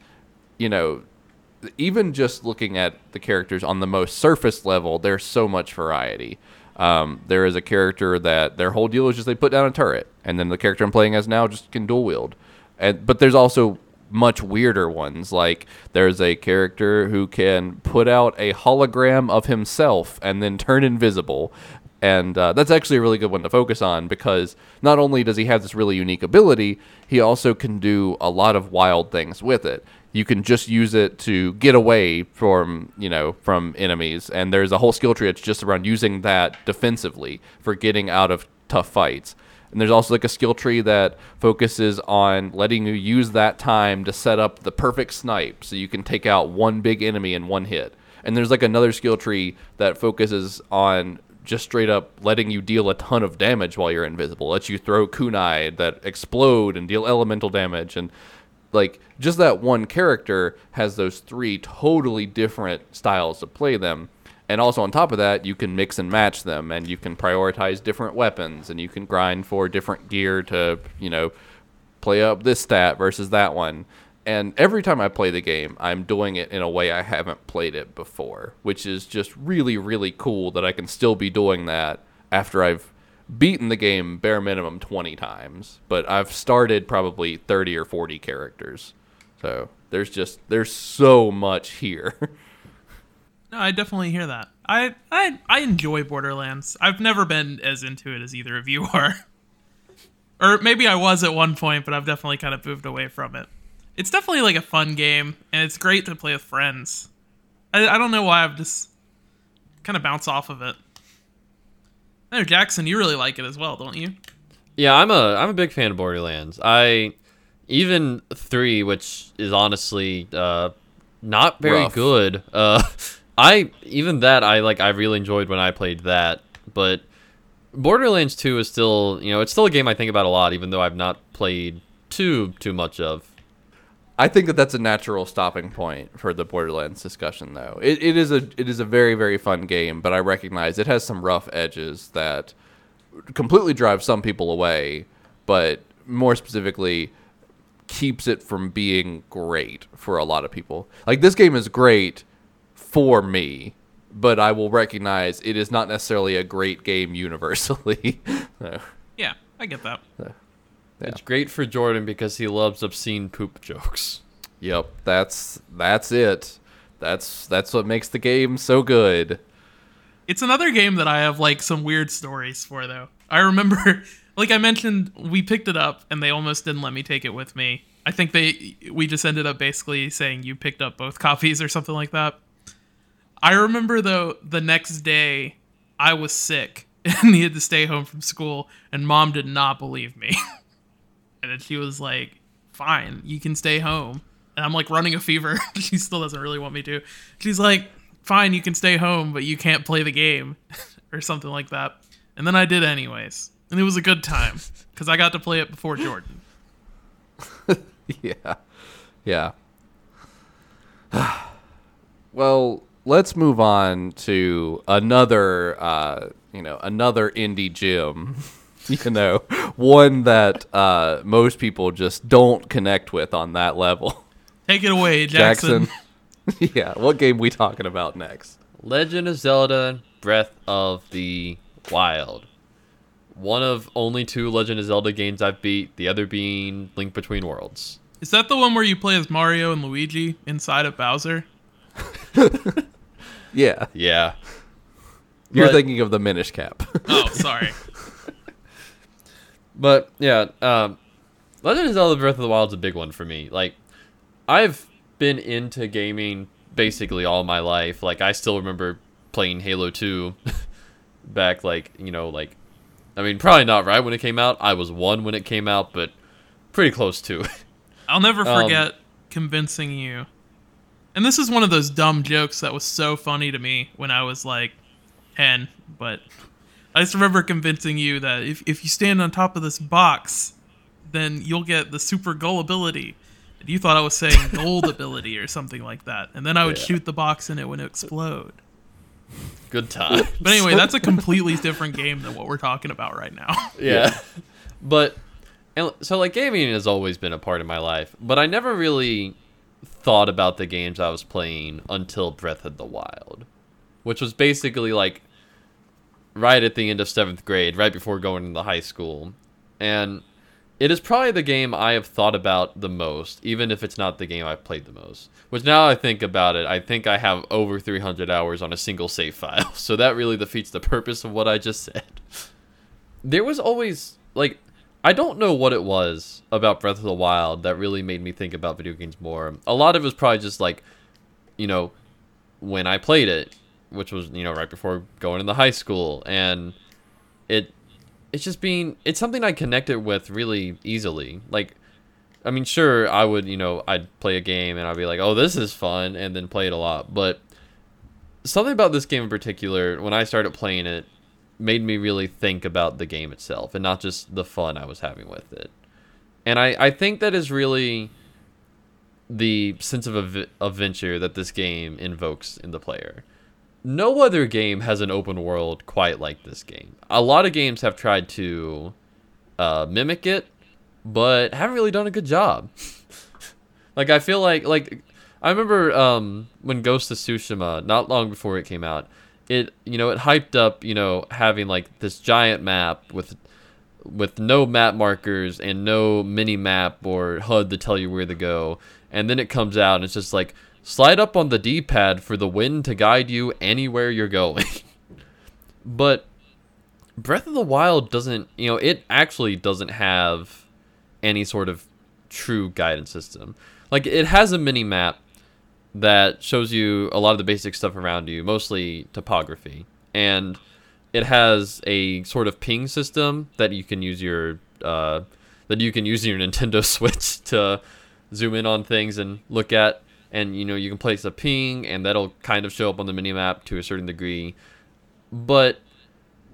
you know, even just looking at the characters on the most surface level, there's so much variety. Um, there is a character that their whole deal is just they put down a turret, and then the character I'm playing as now just can dual wield. And but there's also much weirder ones. Like there's a character who can put out a hologram of himself and then turn invisible. And uh, that's actually a really good one to focus on because not only does he have this really unique ability, he also can do a lot of wild things with it. you can just use it to get away from you know from enemies. And there's a whole skill tree that's just around using that defensively for getting out of tough fights. And there's also like a skill tree that focuses on letting you use that time to set up the perfect snipe so you can take out one big enemy in one hit. And there's like another skill tree that focuses on just straight up letting you deal a ton of damage while you're invisible. Lets you throw kunai that explode and deal elemental damage and like just that one character has those three totally different styles to play them. And also on top of that, you can mix and match them and you can prioritize different weapons and you can grind for different gear to, you know, play up this stat versus that one. And every time I play the game, I'm doing it in a way I haven't played it before, which is just really, really cool that I can still be doing that after I've beaten the game bare minimum 20 times. But I've started probably 30 or 40 characters. So there's just, there's so much here. No, I definitely hear that. I, I I enjoy Borderlands. I've never been as into it as either of you are. Or maybe I was at one point, but I've definitely kind of moved away from it. It's definitely like a fun game, and it's great to play with friends. I, I don't know why I've just kind of bounce off of it. I know Jackson, you really like it as well, don't you? Yeah, I'm a I'm a big fan of Borderlands. I even three, which is honestly uh, not very Rough. good. Uh, I even that I like I really enjoyed when I played that, but Borderlands two is still you know it's still a game I think about a lot, even though I've not played too too much of. I think that that's a natural stopping point for the Borderlands discussion, though. It, it is a it is a very very fun game, but I recognize it has some rough edges that completely drive some people away, but more specifically keeps it from being great for a lot of people. Like this game is great for me, but I will recognize it is not necessarily a great game universally. So, Yeah, I get that. Yeah. It's great for Jordan because he loves obscene poop jokes. Yep, that's that's it. That's that's what makes the game so good. It's another game that I have like some weird stories for though. I remember like I mentioned we picked it up and they almost didn't let me take it with me. I think they we just ended up basically saying you picked up both copies or something like that. I remember though the next day I was sick and needed to stay home from school and mom did not believe me. And she was like, "Fine, you can stay home." And I'm like running a fever. she still doesn't really want me to. She's like, "Fine, you can stay home, but you can't play the game." or something like that. And then I did anyways. And it was a good time cuz I got to play it before Jordan. yeah. Yeah. well, let's move on to another uh, you know, another indie gym. you know, one that uh, most people just don't connect with on that level. Take it away, Jackson. Jackson. yeah, what game we talking about next? Legend of Zelda: Breath of the Wild. One of only two Legend of Zelda games I've beat. The other being Link Between Worlds. Is that the one where you play as Mario and Luigi inside of Bowser? Yeah, Yeah. you're But- thinking of the Minish Cap. Oh, sorry. But yeah, um, Legend of Zelda: Breath of the Wild is a big one for me. Like, I've been into gaming basically all my life. Like, I still remember playing Halo Two back, like you know, like, I mean, probably not right when it came out. I was one when it came out, but pretty close to. I'll never Um, forget convincing you. And this is one of those dumb jokes that was so funny to me when I was like 10, but I just remember convincing you that if, if you stand on top of this box, then you'll get the super goal ability. And you thought I was saying gold ability or something like that. And then I would Yeah. shoot the box and it would explode. Good time. But anyway, that's a completely different game than what we're talking about right now. yeah. But and so like gaming has always been a part of my life, but I never really thought about the games I was playing until Breath of the Wild, which was basically like right at the end of 7th grade, right before going into high school. And it is probably the game I have thought about the most, even if it's not the game I've played the most. Which now I think about it, I think I have over 300 hours on a single save file. So that really defeats the purpose of what I just said. There was always like I don't know what it was about Breath of the Wild that really made me think about video games more. A lot of it was probably just like, you know, when I played it, which was you know right before going into high school, and it it's just being it's something I connected with really easily. Like, I mean, sure, I would you know I'd play a game and I'd be like, oh, this is fun, and then play it a lot, but something about this game in particular, when I started playing it, made me really think about the game itself and not just the fun I was having with it. And I, I think that is really the sense of adventure that this game invokes in the player. No other game has an open world quite like this game. A lot of games have tried to uh, mimic it, but haven't really done a good job. like I feel like like I remember um, when Ghost of Tsushima, not long before it came out, it you know it hyped up you know having like this giant map with with no map markers and no mini map or HUD to tell you where to go, and then it comes out and it's just like slide up on the D-pad for the wind to guide you anywhere you're going. but Breath of the Wild doesn't, you know, it actually doesn't have any sort of true guidance system. Like it has a mini map that shows you a lot of the basic stuff around you, mostly topography. And it has a sort of ping system that you can use your uh, that you can use your Nintendo Switch to zoom in on things and look at. And you know you can place a ping, and that'll kind of show up on the minimap to a certain degree. But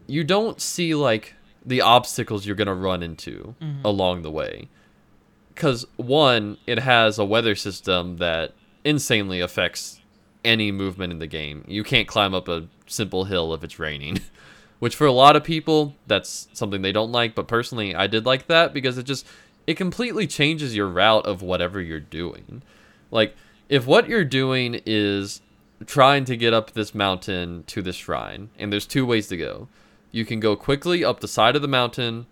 you don't see like the obstacles you're gonna run into mm-hmm. along the way. Because one, it has a weather system that insanely affects any movement in the game. You can't climb up a simple hill if it's raining. Which for a lot of people, that's something they don't like, but personally I did like that because it just it completely changes your route of whatever you're doing. Like if what you're doing is trying to get up this mountain to this shrine, and there's two ways to go. You can go quickly up the side of the mountain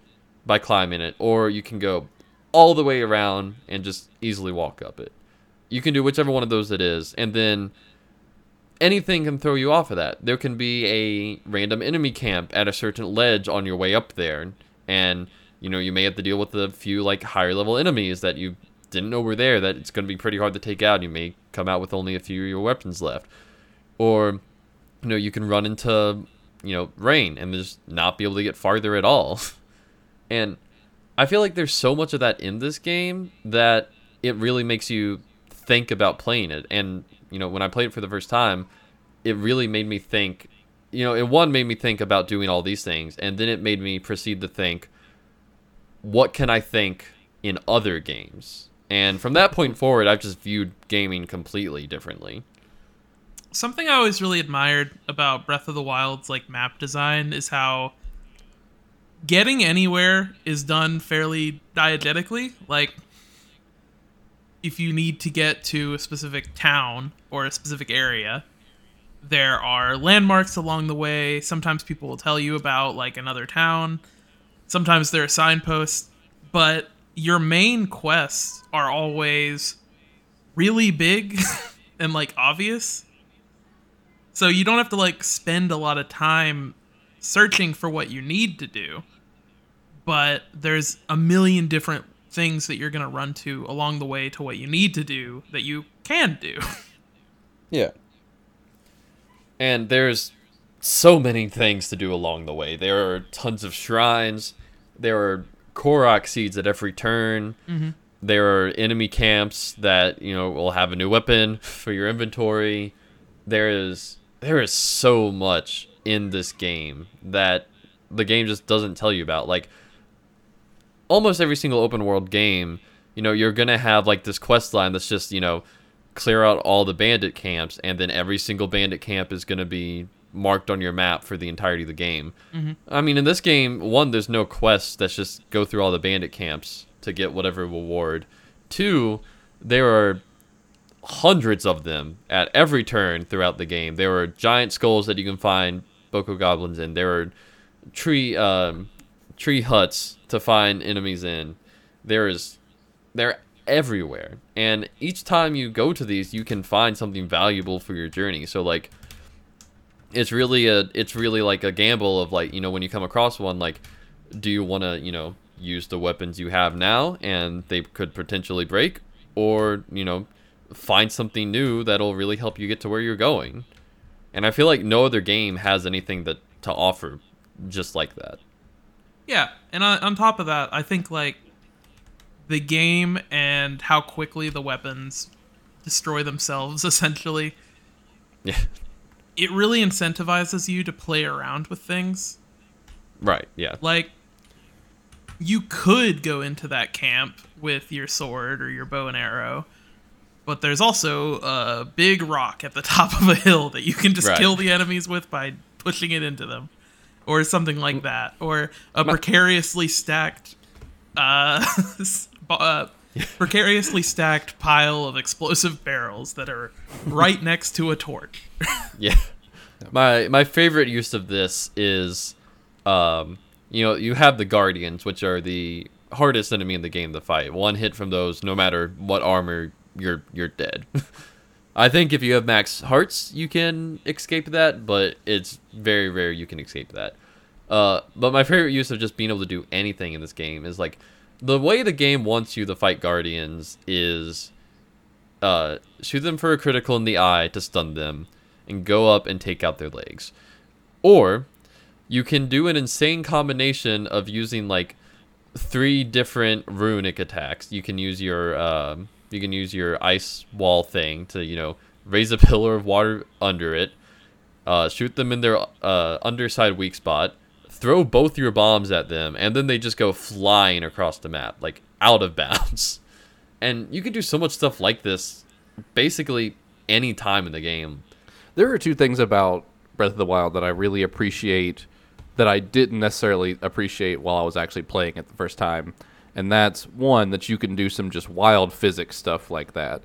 by climbing it, or you can go all the way around and just easily walk up it. You can do whichever one of those it is, and then anything can throw you off of that. There can be a random enemy camp at a certain ledge on your way up there, and you know you may have to deal with a few like higher level enemies that you didn't know we were there. That it's going to be pretty hard to take out. You may come out with only a few of your weapons left, or you know you can run into you know rain and just not be able to get farther at all. and I feel like there's so much of that in this game that it really makes you think about playing it. And you know, when I played it for the first time, it really made me think. You know, it one made me think about doing all these things, and then it made me proceed to think, what can I think in other games? And from that point forward, I've just viewed gaming completely differently. Something I always really admired about Breath of the Wild's like map design is how getting anywhere is done fairly diegetically. Like if you need to get to a specific town or a specific area, there are landmarks along the way. Sometimes people will tell you about like another town. Sometimes there are signposts, but your main quests are always really big and like obvious. So you don't have to like spend a lot of time searching for what you need to do. But there's a million different things that you're going to run to along the way to what you need to do that you can do. yeah. And there's so many things to do along the way. There are tons of shrines. There are Korok seeds at every turn. Mm-hmm. There are enemy camps that you know will have a new weapon for your inventory. There is there is so much in this game that the game just doesn't tell you about. Like almost every single open world game, you know, you're gonna have like this quest line that's just you know clear out all the bandit camps, and then every single bandit camp is gonna be marked on your map for the entirety of the game. Mm-hmm. I mean, in this game, one, there's no quests that's just go through all the bandit camps to get whatever reward. Two, there are hundreds of them at every turn throughout the game. There are giant skulls that you can find Bokoblins in. There are tree um, tree huts to find enemies in. There is they're everywhere. And each time you go to these, you can find something valuable for your journey. So like it's really a it's really like a gamble of like, you know, when you come across one like do you want to, you know, use the weapons you have now and they could potentially break, or, you know, find something new that'll really help you get to where you're going. And I feel like no other game has anything that to offer just like that. Yeah, and on, on top of that, I think like the game and how quickly the weapons destroy themselves essentially Yeah. It really incentivizes you to play around with things Right. Yeah. like you could go into that camp with your sword or your bow and arrow but there's also a big rock at the top of a hill that you can just Right. kill the enemies with by pushing it into them or something like that or a precariously stacked uh, uh precariously stacked pile of explosive barrels that are right next to a torch Yeah. My my favorite use of this is um you know, you have the guardians, which are the hardest enemy in the game to fight. One hit from those, no matter what armor, you're you're dead. I think if you have max hearts, you can escape that, but it's very rare you can escape that. Uh, but my favorite use of just being able to do anything in this game is like the way the game wants you to fight guardians is uh, shoot them for a critical in the eye to stun them, and go up and take out their legs. Or you can do an insane combination of using like three different runic attacks. You can use your um, you can use your ice wall thing to you know raise a pillar of water under it, uh, shoot them in their uh, underside weak spot, throw both your bombs at them, and then they just go flying across the map like out of bounds. And you can do so much stuff like this basically any time in the game. There are two things about Breath of the Wild that I really appreciate that I didn't necessarily appreciate while I was actually playing it the first time. And that's one that you can do some just wild physics stuff like that.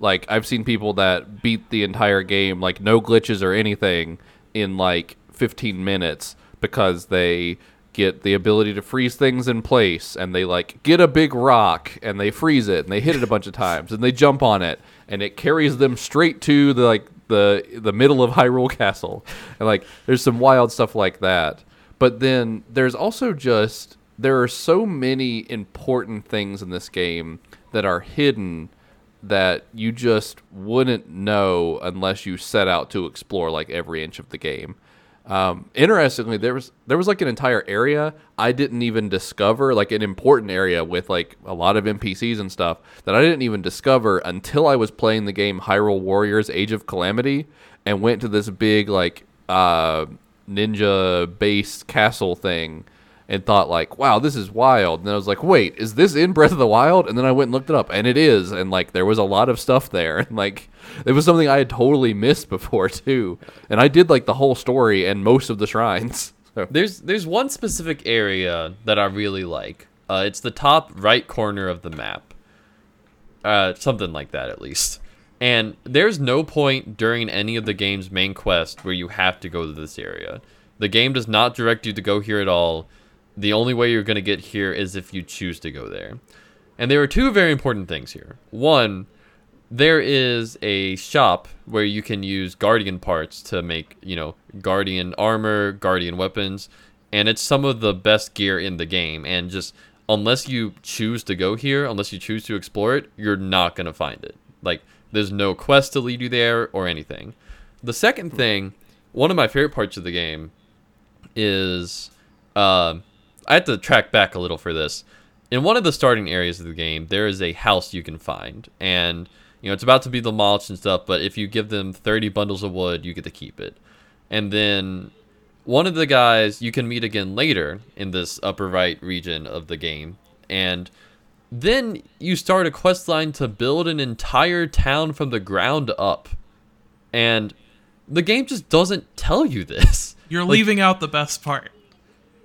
Like I've seen people that beat the entire game like no glitches or anything in like 15 minutes because they get the ability to freeze things in place and they like get a big rock and they freeze it and they hit it a bunch of times and they jump on it and it carries them straight to the like the the middle of Hyrule Castle and like there's some wild stuff like that but then there's also just there are so many important things in this game that are hidden that you just wouldn't know unless you set out to explore like every inch of the game. Um, interestingly, there was there was like an entire area I didn't even discover, like an important area with like a lot of NPCs and stuff that I didn't even discover until I was playing the game Hyrule Warriors: Age of Calamity and went to this big like uh, ninja based castle thing and thought like, wow, this is wild. And then I was like, wait, is this in Breath of the Wild? And then I went and looked it up, and it is. And like, there was a lot of stuff there, and like, it was something I had totally missed before too. And I did like the whole story and most of the shrines. So There's there's one specific area that I really like. Uh, it's the top right corner of the map. Uh, something like that at least. And there's no point during any of the game's main quest where you have to go to this area. The game does not direct you to go here at all. The only way you're going to get here is if you choose to go there. And there are two very important things here. One, there is a shop where you can use guardian parts to make you know guardian armor guardian weapons and it's some of the best gear in the game and just unless you choose to go here unless you choose to explore it you're not going to find it like there's no quest to lead you there or anything the second thing one of my favorite parts of the game is um I had to track back a little for this. In one of the starting areas of the game, there is a house you can find, and you know it's about to be demolished and stuff. But if you give them thirty bundles of wood, you get to keep it. And then one of the guys you can meet again later in this upper right region of the game, and then you start a quest line to build an entire town from the ground up, and the game just doesn't tell you this. You're Like- leaving out the best part.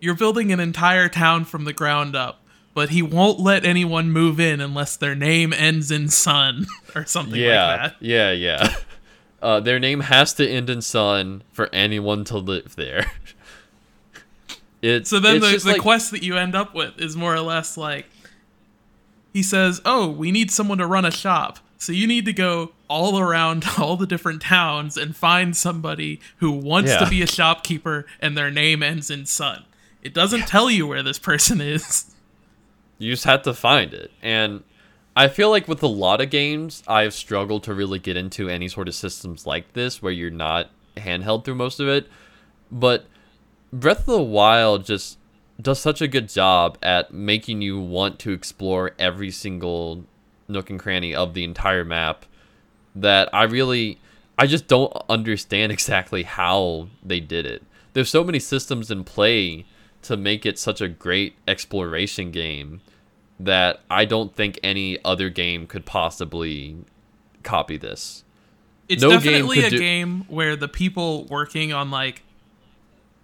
You're building an entire town from the ground up, but he won't let anyone move in unless their name ends in son or something yeah, like that. Yeah, yeah. Uh, their name has to end in son for anyone to live there. It's So then it's the, the like, quest that you end up with is more or less like he says, "Oh, we need someone to run a shop." So you need to go all around all the different towns and find somebody who wants Yeah. to be a shopkeeper and their name ends in son. It doesn't tell you where this person is. You just had to find it. And I feel like with a lot of games, I've struggled to really get into any sort of systems like this where you're not handheld through most of it. But Breath of the Wild just does such a good job at making you want to explore every single nook and cranny of the entire map that I really I just don't understand exactly how they did it. There's so many systems in play to make it such a great exploration game that I don't think any other game could possibly copy this. It's No definitely could a do- game where the people working on like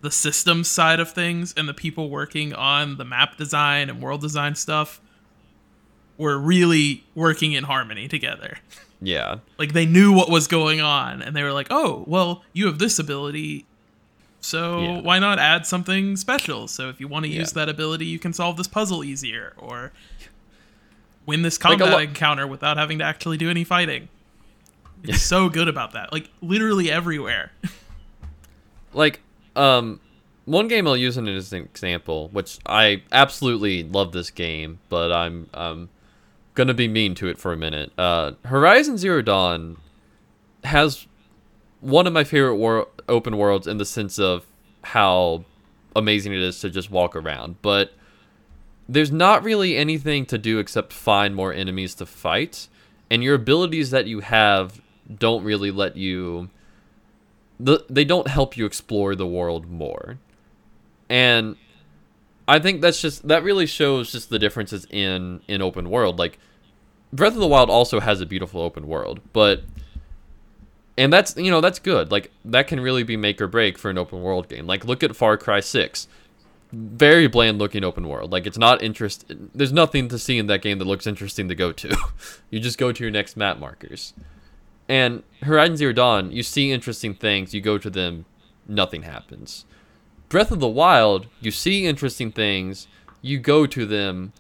the system side of things and the people working on the map design and world design stuff were really working in harmony together. Yeah. Like they knew what was going on and they were like, "Oh, well, you have this ability, so Yeah. why not add something special? So if you want to use Yeah. that ability, you can solve this puzzle easier or win this Like combat lo- encounter without having to actually do any fighting." It's so good about that. Like literally everywhere. like um one game I'll use as an example, which I absolutely love this game, but I'm um gonna be mean to it for a minute. Uh, Horizon Zero Dawn has one of my favorite wor- open worlds in the sense of how amazing it is to just walk around, but there's not really anything to do except find more enemies to fight, and your abilities that you have don't really let you the, they don't help you explore the world more. And I think that's just that really shows just the differences in in open world. Like Breath of the Wild also has a beautiful open world, but and that's you know that's good. Like that can really be make or break for an open world game. Like look at Far Cry 6. Very bland looking open world. Like it's not interest there's nothing to see in that game that looks interesting to go to. you just go to your next map markers. And Horizon Zero Dawn, you see interesting things, you go to them, nothing happens. Breath of the Wild, you see interesting things, you go to them,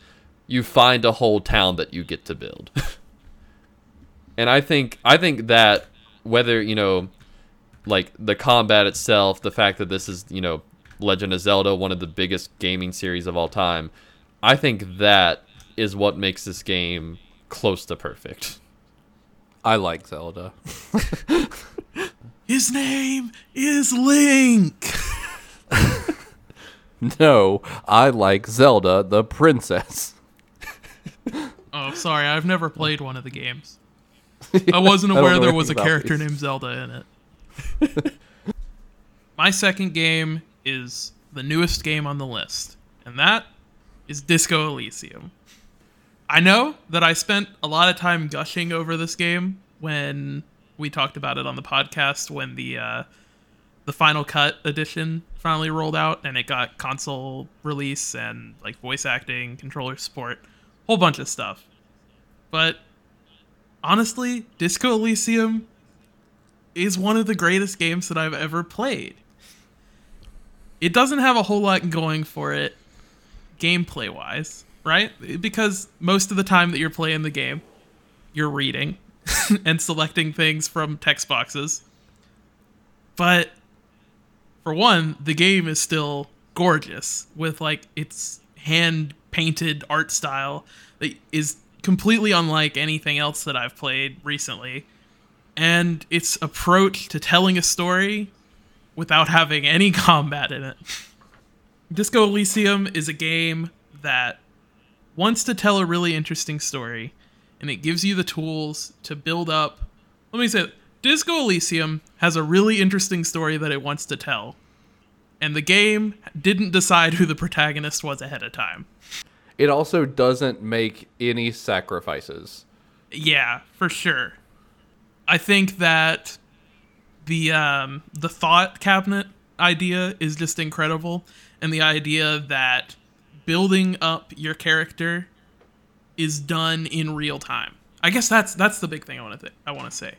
you find a whole town that you get to build. and I think I think that whether, you know, like the combat itself, the fact that this is, you know, Legend of Zelda, one of the biggest gaming series of all time, I think that is what makes this game close to perfect. I like Zelda. His name is Link. No, I like Zelda the princess. Oh, sorry, I've never played one of the games. I wasn't aware know there was a character these. named Zelda in it. My second game is the newest game on the list, and that is Disco Elysium. I know that I spent a lot of time gushing over this game when we talked about it on the podcast when the uh, the Final Cut edition finally rolled out and it got console release and like voice acting, controller support, whole bunch of stuff. But honestly, Disco Elysium is one of the greatest games that I've ever played. It doesn't have a whole lot going for it gameplay wise, right? Because most of the time that you're playing the game, you're reading and selecting things from text boxes. But for one, the game is still gorgeous with like its hand painted art style that is completely unlike anything else that I've played recently. And its approach to telling a story without having any combat in it. Disco Elysium is a game that wants to tell a really interesting story, and it gives you the tools to build up. Let me say, Disco Elysium has a really interesting story that it wants to tell, and the game didn't decide who the protagonist was ahead of time. It also doesn't make any sacrifices. Yeah, for sure. I think that the um, the thought cabinet idea is just incredible, and the idea that building up your character is done in real time. I guess that's that's the big thing I want to th- I want to say.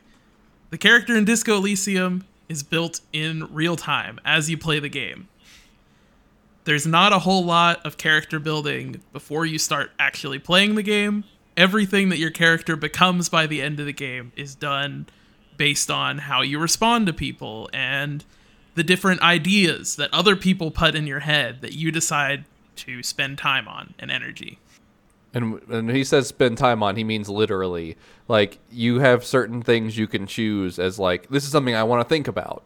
The character in Disco Elysium is built in real time as you play the game. There's not a whole lot of character building before you start actually playing the game. Everything that your character becomes by the end of the game is done based on how you respond to people and the different ideas that other people put in your head that you decide to spend time on and energy. And and he says spend time on, he means literally. Like you have certain things you can choose as like this is something I want to think about.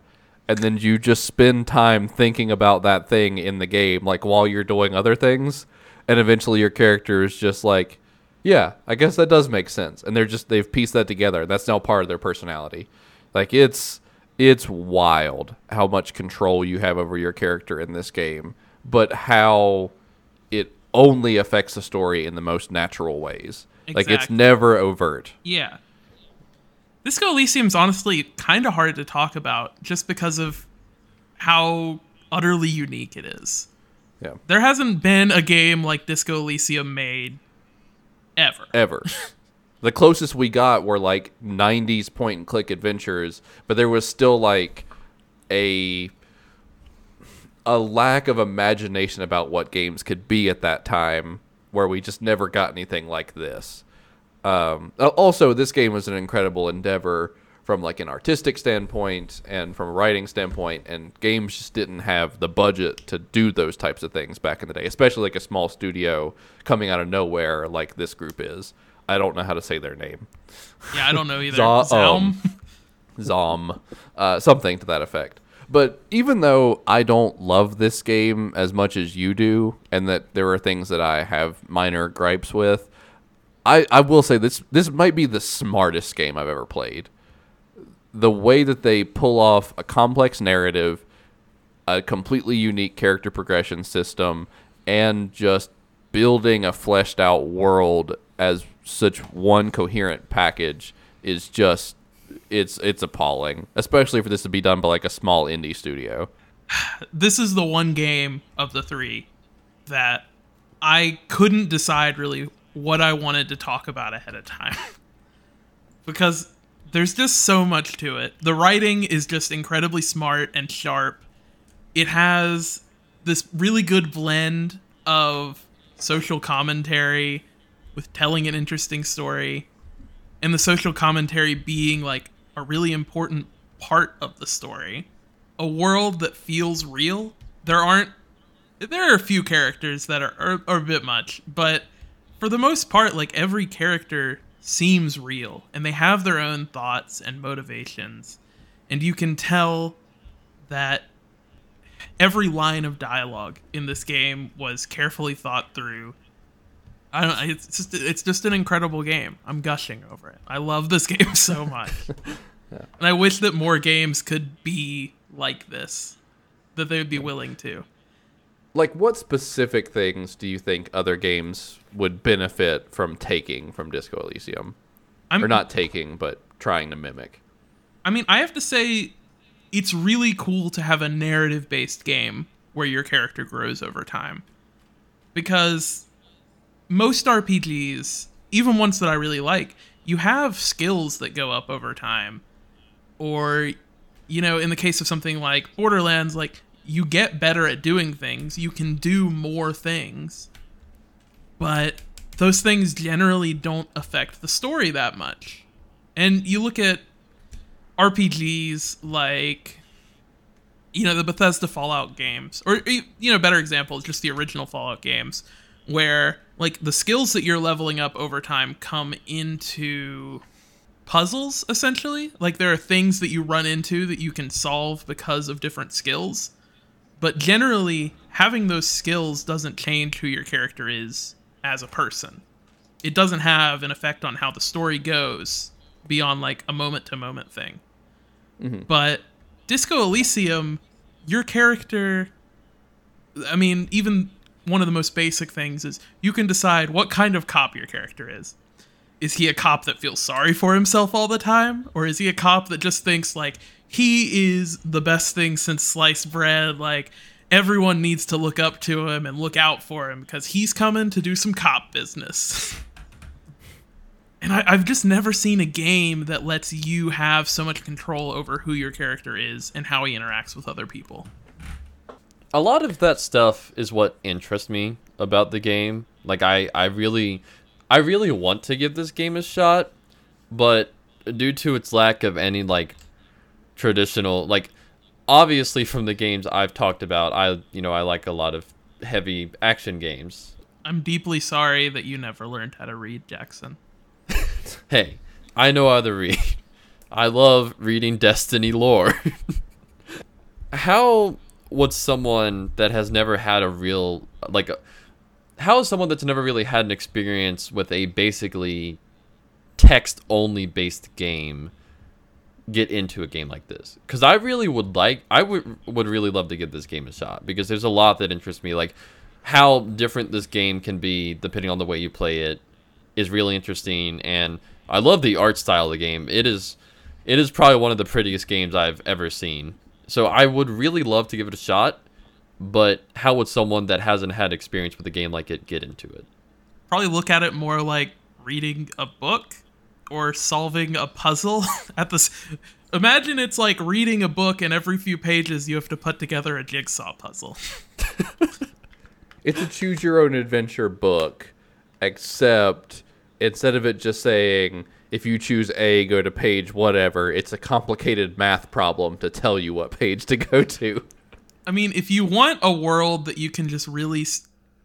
And then you just spend time thinking about that thing in the game like while you're doing other things and eventually your character is just like yeah, I guess that does make sense. And they're just they've pieced that together. That's now part of their personality. Like it's it's wild how much control you have over your character in this game, but how it only affects the story in the most natural ways. Like it's never overt. Yeah. Disco Elysium's honestly kind of hard to talk about just because of how utterly unique it is. Yeah. There hasn't been a game like Disco Elysium made ever. Ever. the closest we got were like 90s point and click adventures, but there was still like a a lack of imagination about what games could be at that time where we just never got anything like this. Um, also, this game was an incredible endeavor from like an artistic standpoint and from a writing standpoint, and games just didn't have the budget to do those types of things back in the day, especially like a small studio coming out of nowhere like this group is. I don't know how to say their name. Yeah, I don't know either. Zaum? um, Zom, uh, something to that effect. But even though I don't love this game as much as you do, and that there are things that I have minor gripes with, I, I will say this this might be the smartest game I've ever played. The way that they pull off a complex narrative, a completely unique character progression system, and just building a fleshed out world as such one coherent package is just it's it's appalling, especially for this to be done by like a small indie studio. this is the one game of the three that I couldn't decide really what I wanted to talk about ahead of time. because there's just so much to it. The writing is just incredibly smart and sharp. It has this really good blend of social commentary with telling an interesting story and the social commentary being like a really important part of the story a world that feels real. There aren't there are a few characters that are, are, are a bit much, but for the most part, like every character seems real and they have their own thoughts and motivations. And you can tell that every line of dialogue in this game was carefully thought through. I don't it's just it's just an incredible game. I'm gushing over it. I love this game so much. And I wish that more games could be like this, that they would be willing to. Like, what specific things do you think other games would benefit from taking from Disco Elysium, I'm or not taking, but trying to mimic? I mean, I have to say, it's really cool to have a narrative based game where your character grows over time. Because most RPGs, even ones that I really like, you have skills that go up over time. Or, you know, in the case of something like Borderlands, like, you get better at doing things, you can do more things. But those things generally don't affect the story that much. And you look at RPGs like you know the Bethesda Fallout games or you know better example is just the original Fallout games where like the skills that you're leveling up over time come into puzzles essentially like there are things that you run into that you can solve because of different skills but generally having those skills doesn't change who your character is as a person it doesn't have an effect on how the story goes beyond like a moment to moment thing. Mm-hmm. But Disco Elysium, your character, I mean, even one of the most basic things is you can decide what kind of cop your character is. Is he a cop that feels sorry for himself all the time? Or is he a cop that just thinks, like, he is the best thing since sliced bread? Like, everyone needs to look up to him and look out for him because he's coming to do some cop business. And I, I've just never seen a game that lets you have so much control over who your character is and how he interacts with other people. a lot of that stuff is what interests me about the game. Like I, I really, I really want to give this game a shot, but due to its lack of any like traditional, like obviously from the games I've talked about, I you know I like a lot of heavy action games, I'm deeply sorry that you never learned how to read, Jackson. Hey, I know how to read. I love reading Destiny lore. how would someone that has never had a real like how is someone that's never really had an experience with a basically text only based game get into a game like this? Because i really would like i would would really love to give this game a shot because there's a lot that interests me like how different this game can be depending on the way you play it is really interesting and i love the art style of the game. It is it is probably one of the prettiest games i've ever seen. So i would really love to give it a shot but how would someone that hasn't had experience with a game like it get into it Probably look at it more like reading a book or solving a puzzle at this. Imagine it's like reading a book, and every few pages you have to put together a jigsaw puzzle. It's a choose your own adventure book, except instead of it just saying if you choose A, go to page whatever, it's a complicated math problem to tell you what page to go to. I mean, if you want a world that you can just really,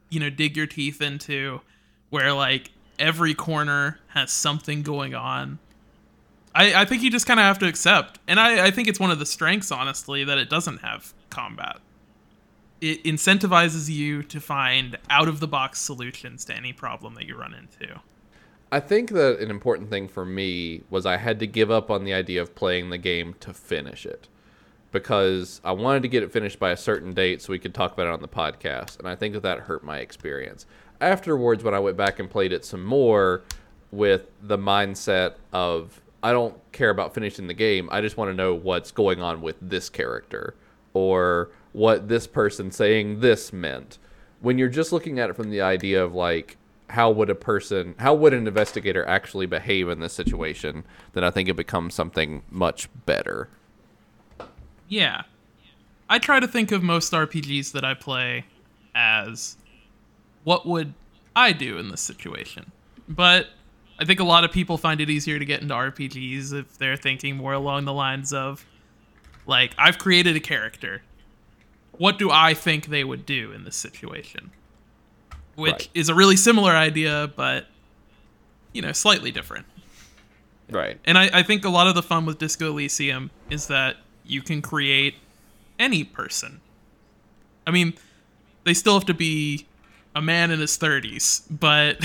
you know, dig your teeth into, where like every corner has something going on, I, I think you just kind of have to accept. And I, I think it's one of the strengths, honestly, that it doesn't have combat. It incentivizes you to find out of the box solutions to any problem that you run into. I think that an important thing for me was I had to give up on the idea of playing the game to finish it because I wanted to get it finished by a certain date so we could talk about it on the podcast. And I think that that hurt my experience. Afterwards, when I went back and played it some more with the mindset of I don't care about finishing the game, I just want to know what's going on with this character or what this person saying this meant. When you're just looking at it from the idea of like, how would a person how would an investigator actually behave in this situation then i think it becomes something much better Yeah. I try to think of most RPGs that I play as what would I do in this situation? But I think a lot of people find it easier to get into RPGs if they're thinking more along the lines of like I've created a character. What do I think they would do in this situation? Which Right. is a really similar idea but you know, slightly different. right And I, I think a lot of the fun with Disco Elysium is that you can create any person. I mean, they still have to be a man in his 30s, but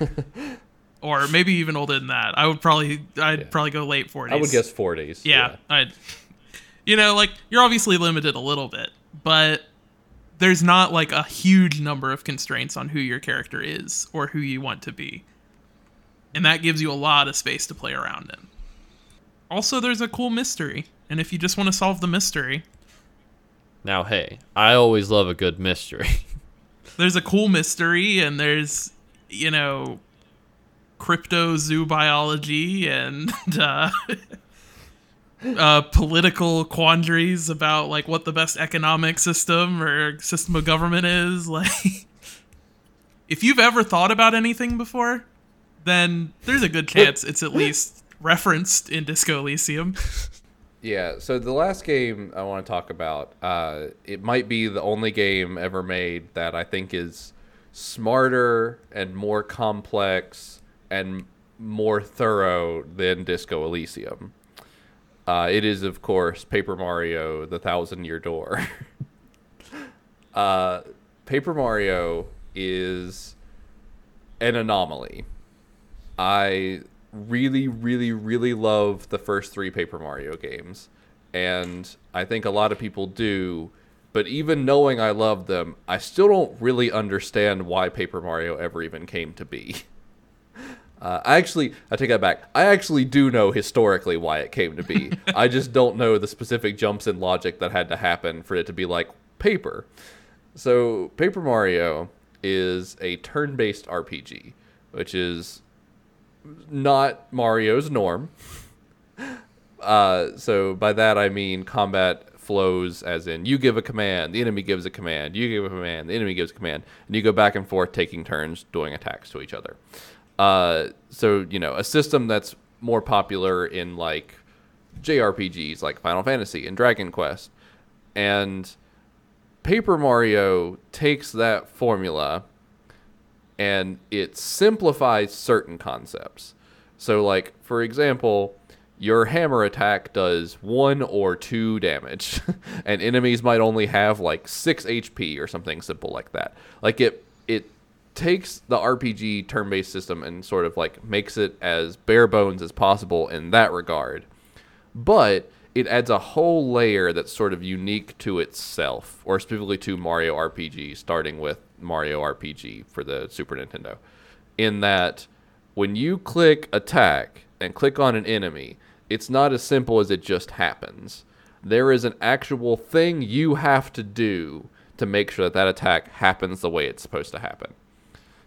or maybe even older than that. I would probably I'd Yeah. probably go late 40s. i would guess 40s Yeah, I'd You know, like you're obviously limited a little bit, but there's not like a huge number of constraints on who your character is or who you want to be. And that gives you a lot of space to play around in. Also, there's a cool mystery, and if you just want to solve the mystery, now hey i always love a good mystery there's a cool mystery and there's, you know, cryptozoobiology and uh, uh, political quandaries about like what the best economic system or system of government is. Like, if you've ever thought about anything before, then there's a good chance it's at least referenced in Disco Elysium. Yeah, so the last game I want to talk about, uh, it might be the only game ever made that I think is smarter and more complex and more thorough than Disco Elysium. Uh, it is, of course, Paper Mario: The Thousand Year Door. uh, Paper Mario is an anomaly. I really, really, really love the first three Paper Mario games. And I think a lot of people do. But even knowing I love them, I still don't really understand why Paper Mario ever even came to be. Uh, I actually, I take that back. I actually do know historically why it came to be. I just don't know the specific jumps in logic that had to happen for it to be like paper. So, Paper Mario is a turn based RPG, which is not Mario's norm. Uh, so by that I mean combat flows as in you give a command, the enemy gives a command, you give a command, the enemy gives a command, and you go back and forth taking turns doing attacks to each other. Uh, so you know a system that's more popular in like JRPGs like Final Fantasy and Dragon Quest, and Paper Mario takes that formula and it simplifies certain concepts. So, like for example, your hammer attack does one or two damage, and enemies might only have like six HP or something simple like that. Like it, it takes the RPG turn-based system and sort of like makes it as bare bones as possible in that regard. But it adds a whole layer that's sort of unique to itself, or specifically to Mario RPG, starting with Mario RPG for the Super Nintendo. In that, when you click attack and click on an enemy, it's not as simple as it just happens. There is an actual thing you have to do to make sure that that attack happens the way it's supposed to happen.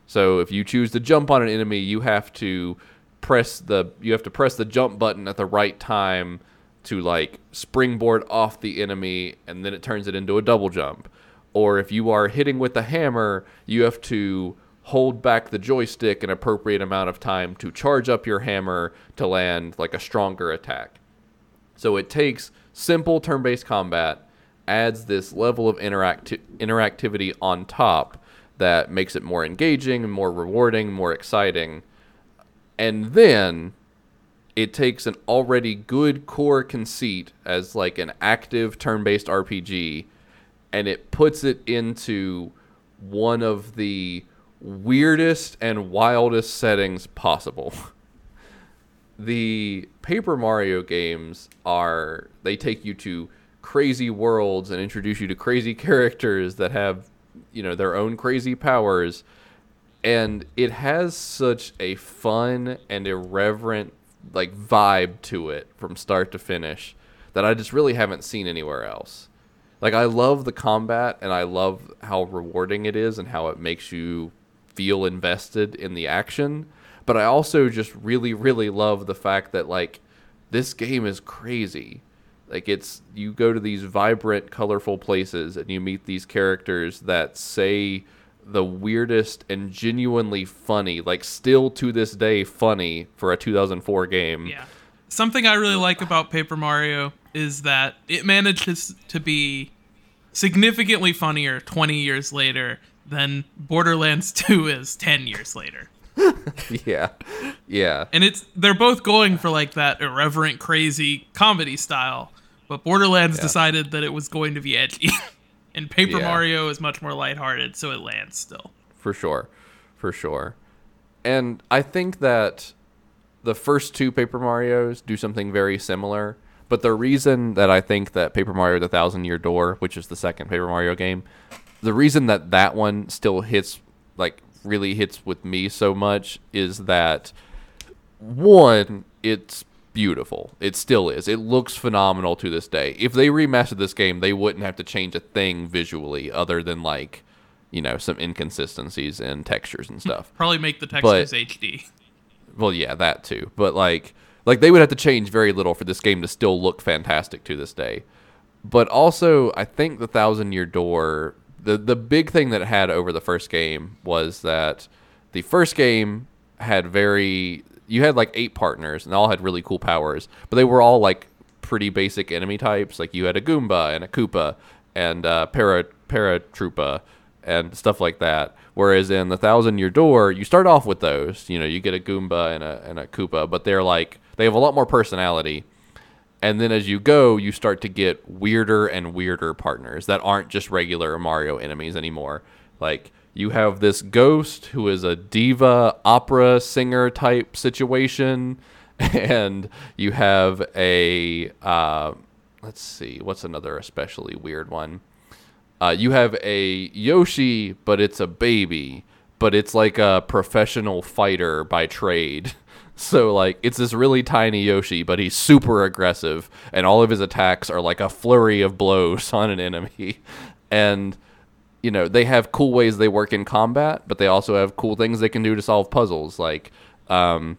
So if you choose to jump on an enemy, you have to press the you have to press the jump button at the right time to like springboard off the enemy and then it turns it into a double jump. Or if you are hitting with the hammer, you have to hold back the joystick an appropriate amount of time to charge up your hammer to land like a stronger attack. So it takes simple turn-based combat, adds this level of interacti- interactivity on top that makes it more engaging, more rewarding, more exciting. And then it takes an already good core conceit as like an active turn-based RPG and it puts it into one of the weirdest and wildest settings possible. the Paper Mario games are they take you to crazy worlds and introduce you to crazy characters that have you know their own crazy powers and it has such a fun and irreverent like vibe to it from start to finish that I just really haven't seen anywhere else. Like I love the combat and I love how rewarding it is and how it makes you feel invested in the action, but I also just really really love the fact that like this game is crazy. Like it's you go to these vibrant, colorful places and you meet these characters that say the weirdest and genuinely funny, like still to this day funny for a 2004 game. Yeah. Something I really like about Paper Mario is that it manages to be significantly funnier 20 years later than Borderlands 2 is 10 years later. yeah. Yeah. And it's they're both going for like that irreverent crazy comedy style, but Borderlands Yeah. decided that it was going to be edgy. and Paper Yeah. Mario is much more lighthearted, so it lands still. for sure for sure and i think that the first two paper marios do something very similar but the reason that i think that paper mario the thousand year door which is the second paper mario game the reason that that one still hits like really hits with me so much is that one it's beautiful. It still is. It looks phenomenal to this day. If they remastered this game they wouldn't have to change a thing visually other than like you know some inconsistencies in textures and stuff. Probably make the textures HD. well yeah that too. But like like they would have to change very little for this game to still look fantastic to this day. But also i think the thousand year door the the big thing that it had over the first game was that the first game had very you had like eight partners and all had really cool powers but they were all like pretty basic enemy types. Like you had a goomba and a koopa and uh para paratroopa and stuff like that. Whereas in the thousand year door you start off with those. You know you get a goomba and a, and a koopa but they're like they have a lot more personality and then as you go, you start to get weirder and weirder partners that aren't just regular Mario enemies anymore. Like you have this ghost who is a diva opera singer type situation, and you have a uh, let's see, what's another especially weird one? Uh, you have a Yoshi, but it's a baby, but it's like a professional fighter by trade. So like it's this really tiny Yoshi, but he's super aggressive, and all of his attacks are like a flurry of blows on an enemy. And you know they have cool ways they work in combat, but they also have cool things they can do to solve puzzles. Like, um,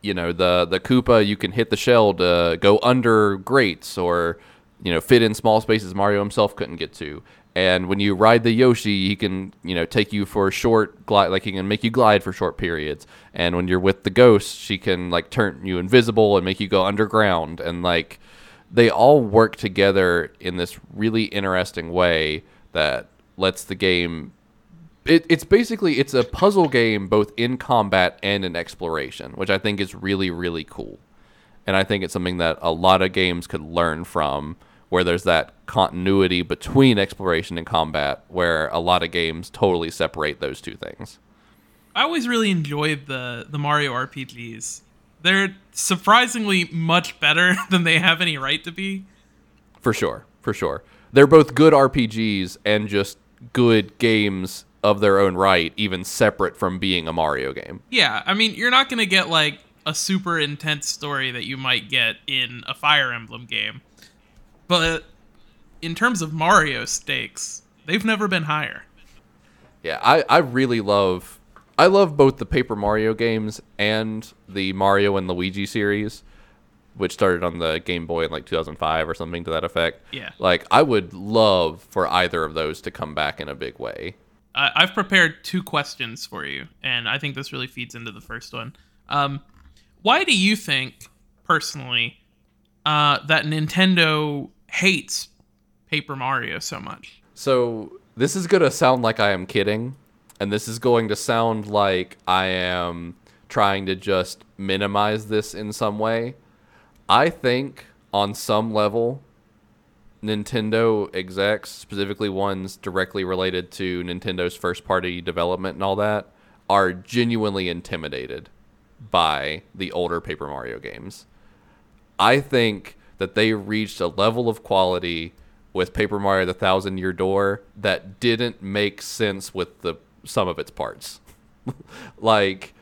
you know the the Koopa, you can hit the shell to go under grates or you know fit in small spaces Mario himself couldn't get to. And when you ride the Yoshi, he can you know take you for a short glide, like he can make you glide for short periods. And when you're with the ghost, she can like turn you invisible and make you go underground. And like they all work together in this really interesting way that lets the game it, it's basically it's a puzzle game both in combat and in exploration, which I think is really really cool. And I think it's something that a lot of games could learn from where there's that continuity between exploration and combat where a lot of games totally separate those two things. I always really enjoyed the the Mario RPGs. They're surprisingly much better than they have any right to be. For sure, for sure. They're both good RPGs and just good games of their own right, even separate from being a Mario game. Yeah, I mean, you're not going to get like a super intense story that you might get in a Fire Emblem game. But in terms of Mario stakes, they've never been higher. Yeah, I, I really love I love both the Paper Mario games and the Mario and Luigi series, which started on the Game Boy in like 2005 or something to that effect. Yeah. Like I would love for either of those to come back in a big way. Uh, I've prepared two questions for you, and I think this really feeds into the first one. Um, why do you think, personally, uh, that Nintendo hates Paper Mario so much? So this is gonna sound like I am kidding, and this is going to sound like I am trying to just minimize this in some way. I think on some level, Nintendo execs, specifically ones directly related to Nintendo's first party development and all that, are genuinely intimidated by the older Paper Mario games. I think that they reached a level of quality with Paper Mario: The Thousand Year Door that didn't make sense with the sum of its parts. like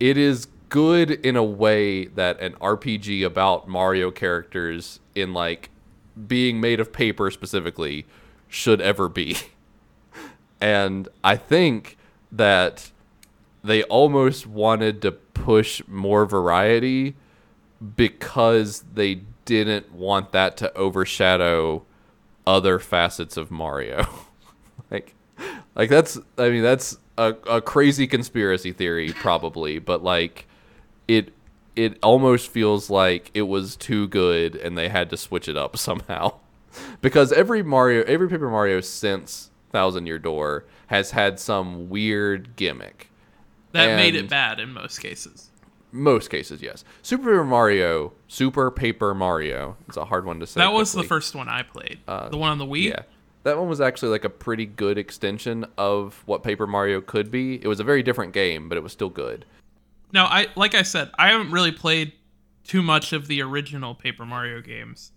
it is good in a way that an RPG about Mario characters in like being made of paper specifically should ever be. and I think that they almost wanted to push more variety because they didn't want that to overshadow other facets of Mario. like like that's I mean that's a, a crazy conspiracy theory probably, but like it it almost feels like it was too good and they had to switch it up somehow. because every Mario every Paper Mario since Thousand Year Door has had some weird gimmick. That made it bad in most cases. Most cases, yes. Super Paper Mario, Super Paper Mario. It's a hard one to say. That was the first one I played. the one on the Wii. Yeah. That one was actually like a pretty good extension of what Paper Mario could be. It was a very different game, but it was still good. Now, I like I said, I haven't really played too much of the original Paper Mario games.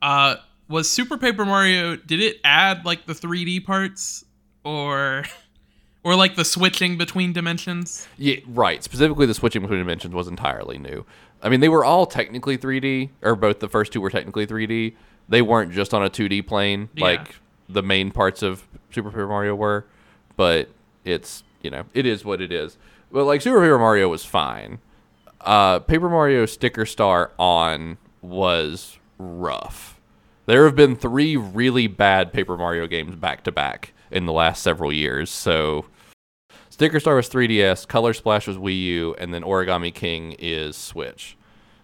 Uh, was Super Paper Mario? Did it add like the 3D parts, or, or like the switching between dimensions? Yeah, right. Specifically, the switching between dimensions was entirely new. I mean, they were all technically 3D, or both the first two were technically 3D. They weren't just on a 2D plane Yeah. like the main parts of Super Paper Mario were, but it's, you know, it is what it is. But like Super Paper Mario was fine. Uh, Paper Mario Sticker Star on was rough. There have been three really bad Paper Mario games back to back in the last several years, so Sticker Star was 3DS, Color Splash was Wii U, and then Origami King is Switch.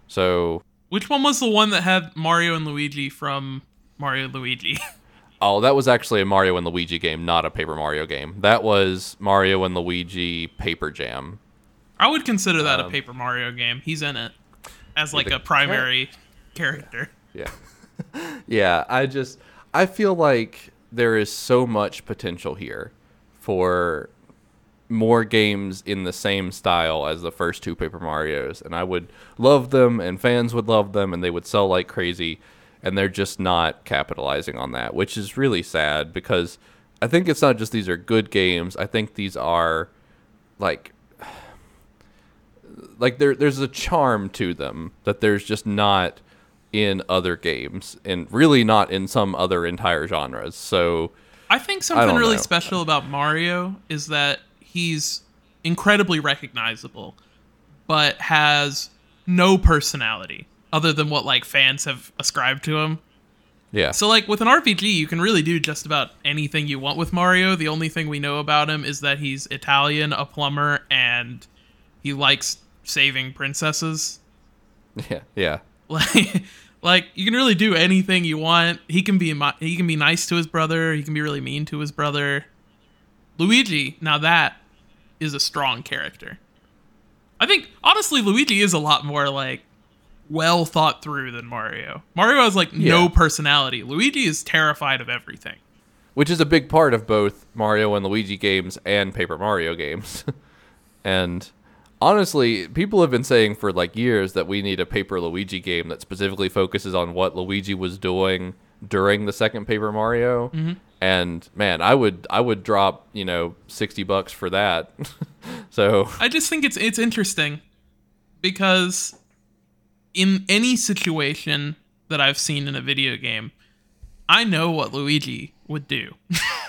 So, Which one was the one that had Mario and Luigi from Mario and Luigi? oh, that was actually a Mario and Luigi game, not a Paper Mario game. That was Mario and Luigi Paper Jam. I would consider that a Um, Paper Mario game. He's in it as like a primary character. Yeah. yeah, I just I feel like there is so much potential here for more games in the same style as the first two Paper Marios and I would love them and fans would love them and they would sell like crazy and they're just not capitalizing on that, which is really sad because I think it's not just these are good games. I think these are like like there there's a charm to them that there's just not in other games and really not in some other entire genres. So I think something don't really know. special about Mario is that he's incredibly recognizable, but has no personality other than what like fans have ascribed to him. yeah. So like with an RPG, you can really do just about anything you want with Mario. The only thing we know about him is that he's Italian, a plumber, and he likes saving princesses. yeah. Yeah. Like like you can really do anything you want. He can be he can be nice to his brother, he can be really mean to his brother. Luigi, now that is a strong character. I think honestly Luigi is a lot more like well thought through than Mario. Mario has like no personality. Luigi is terrified of everything. which is a big part of both Mario and Luigi games and Paper Mario games. and honestly, people have been saying for like years that we need a Paper Luigi game that specifically focuses on what Luigi was doing during the second Paper Mario. Mm-hmm. And man, I would I would drop, you know, 60 bucks for that. so, I just think it's it's interesting because in any situation that I've seen in a video game, I know what Luigi would do.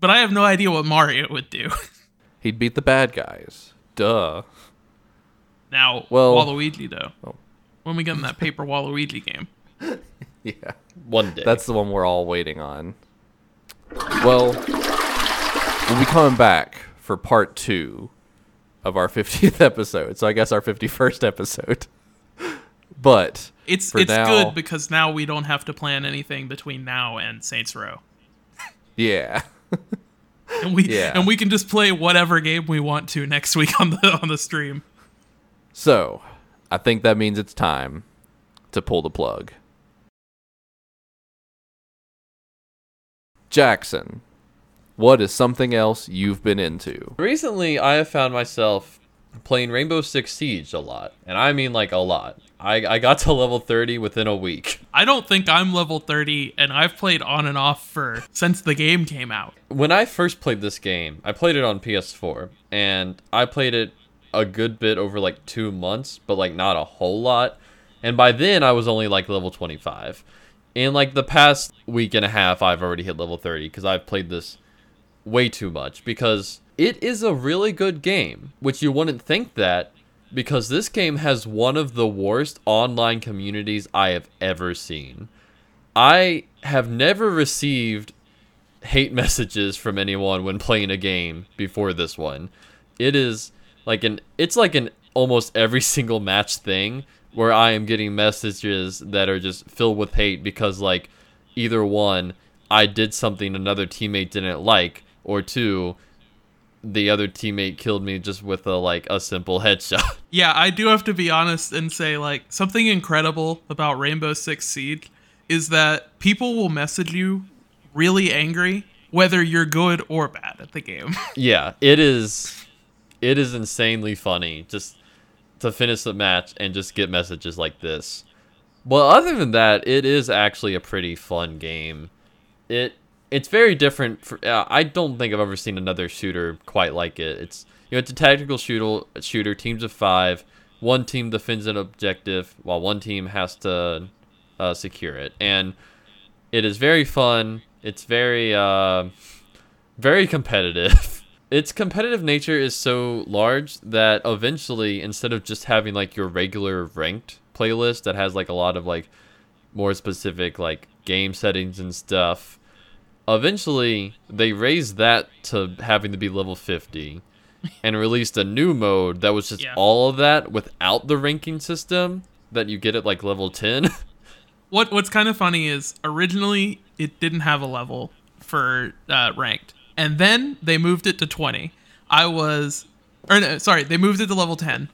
but I have no idea what Mario would do. he'd beat the bad guys. Duh. Now, Well- Waluigi though. Oh. When we get in that Paper Waluigi game. Yeah. One day. That's the one we're all waiting on. Well, we'll be coming back for part two of our 50th episode. So I guess our 51st episode. But It's For it's now- good because now we don't have to plan anything between now and Saints Row. yeah, And we Yeah. and we can just play whatever game we want to next week on the on the stream. so I think that means it's time to pull the plug. Jackson, what is something else you've been into? Recently, I have found myself playing Rainbow Six Siege a lot, and I mean like a lot. I, I got to level 30 within a week. I don't think I'm level 30 and I've played on and off for since the game came out. When I first played this game, I played it on PS4, and I played it a good bit over like two months, but like not a whole lot. And by then, I was only like level 25. In like the past week and a half, I've already hit level 30 because I've played this way too much because it is a really good game, which you wouldn't think that because this game has one of the worst online communities I have ever seen. I have never received hate messages from anyone when playing a game before this one. It is like an it's like an almost every single match thing where I am getting messages that are just filled with hate because like either one I did something another teammate didn't like or two the other teammate killed me just with a like a simple headshot. Yeah, I do have to be honest and say like something incredible about Rainbow Six Siege is that people will message you really angry whether you're good or bad at the game. yeah, it is it is insanely funny just to finish the match and just get messages like this. Well, other than that, it is actually a pretty fun game. It it's very different. For, uh, I don't think I've ever seen another shooter quite like it. It's you know it's a tactical shooter. Shooter teams of five. One team defends an objective while one team has to uh, secure it, and it is very fun. It's very uh, very competitive. its competitive nature is so large that eventually, instead of just having like your regular ranked playlist that has like a lot of like more specific like game settings and stuff, eventually they raised that to having to be level 50 and released a new mode that was just Yeah. all of that without the ranking system that you get at like level 10. what what's kind of funny is originally it didn't have a level for uh, ranked, and then they moved it to 20. I was, or no, sorry, they moved it to level 10.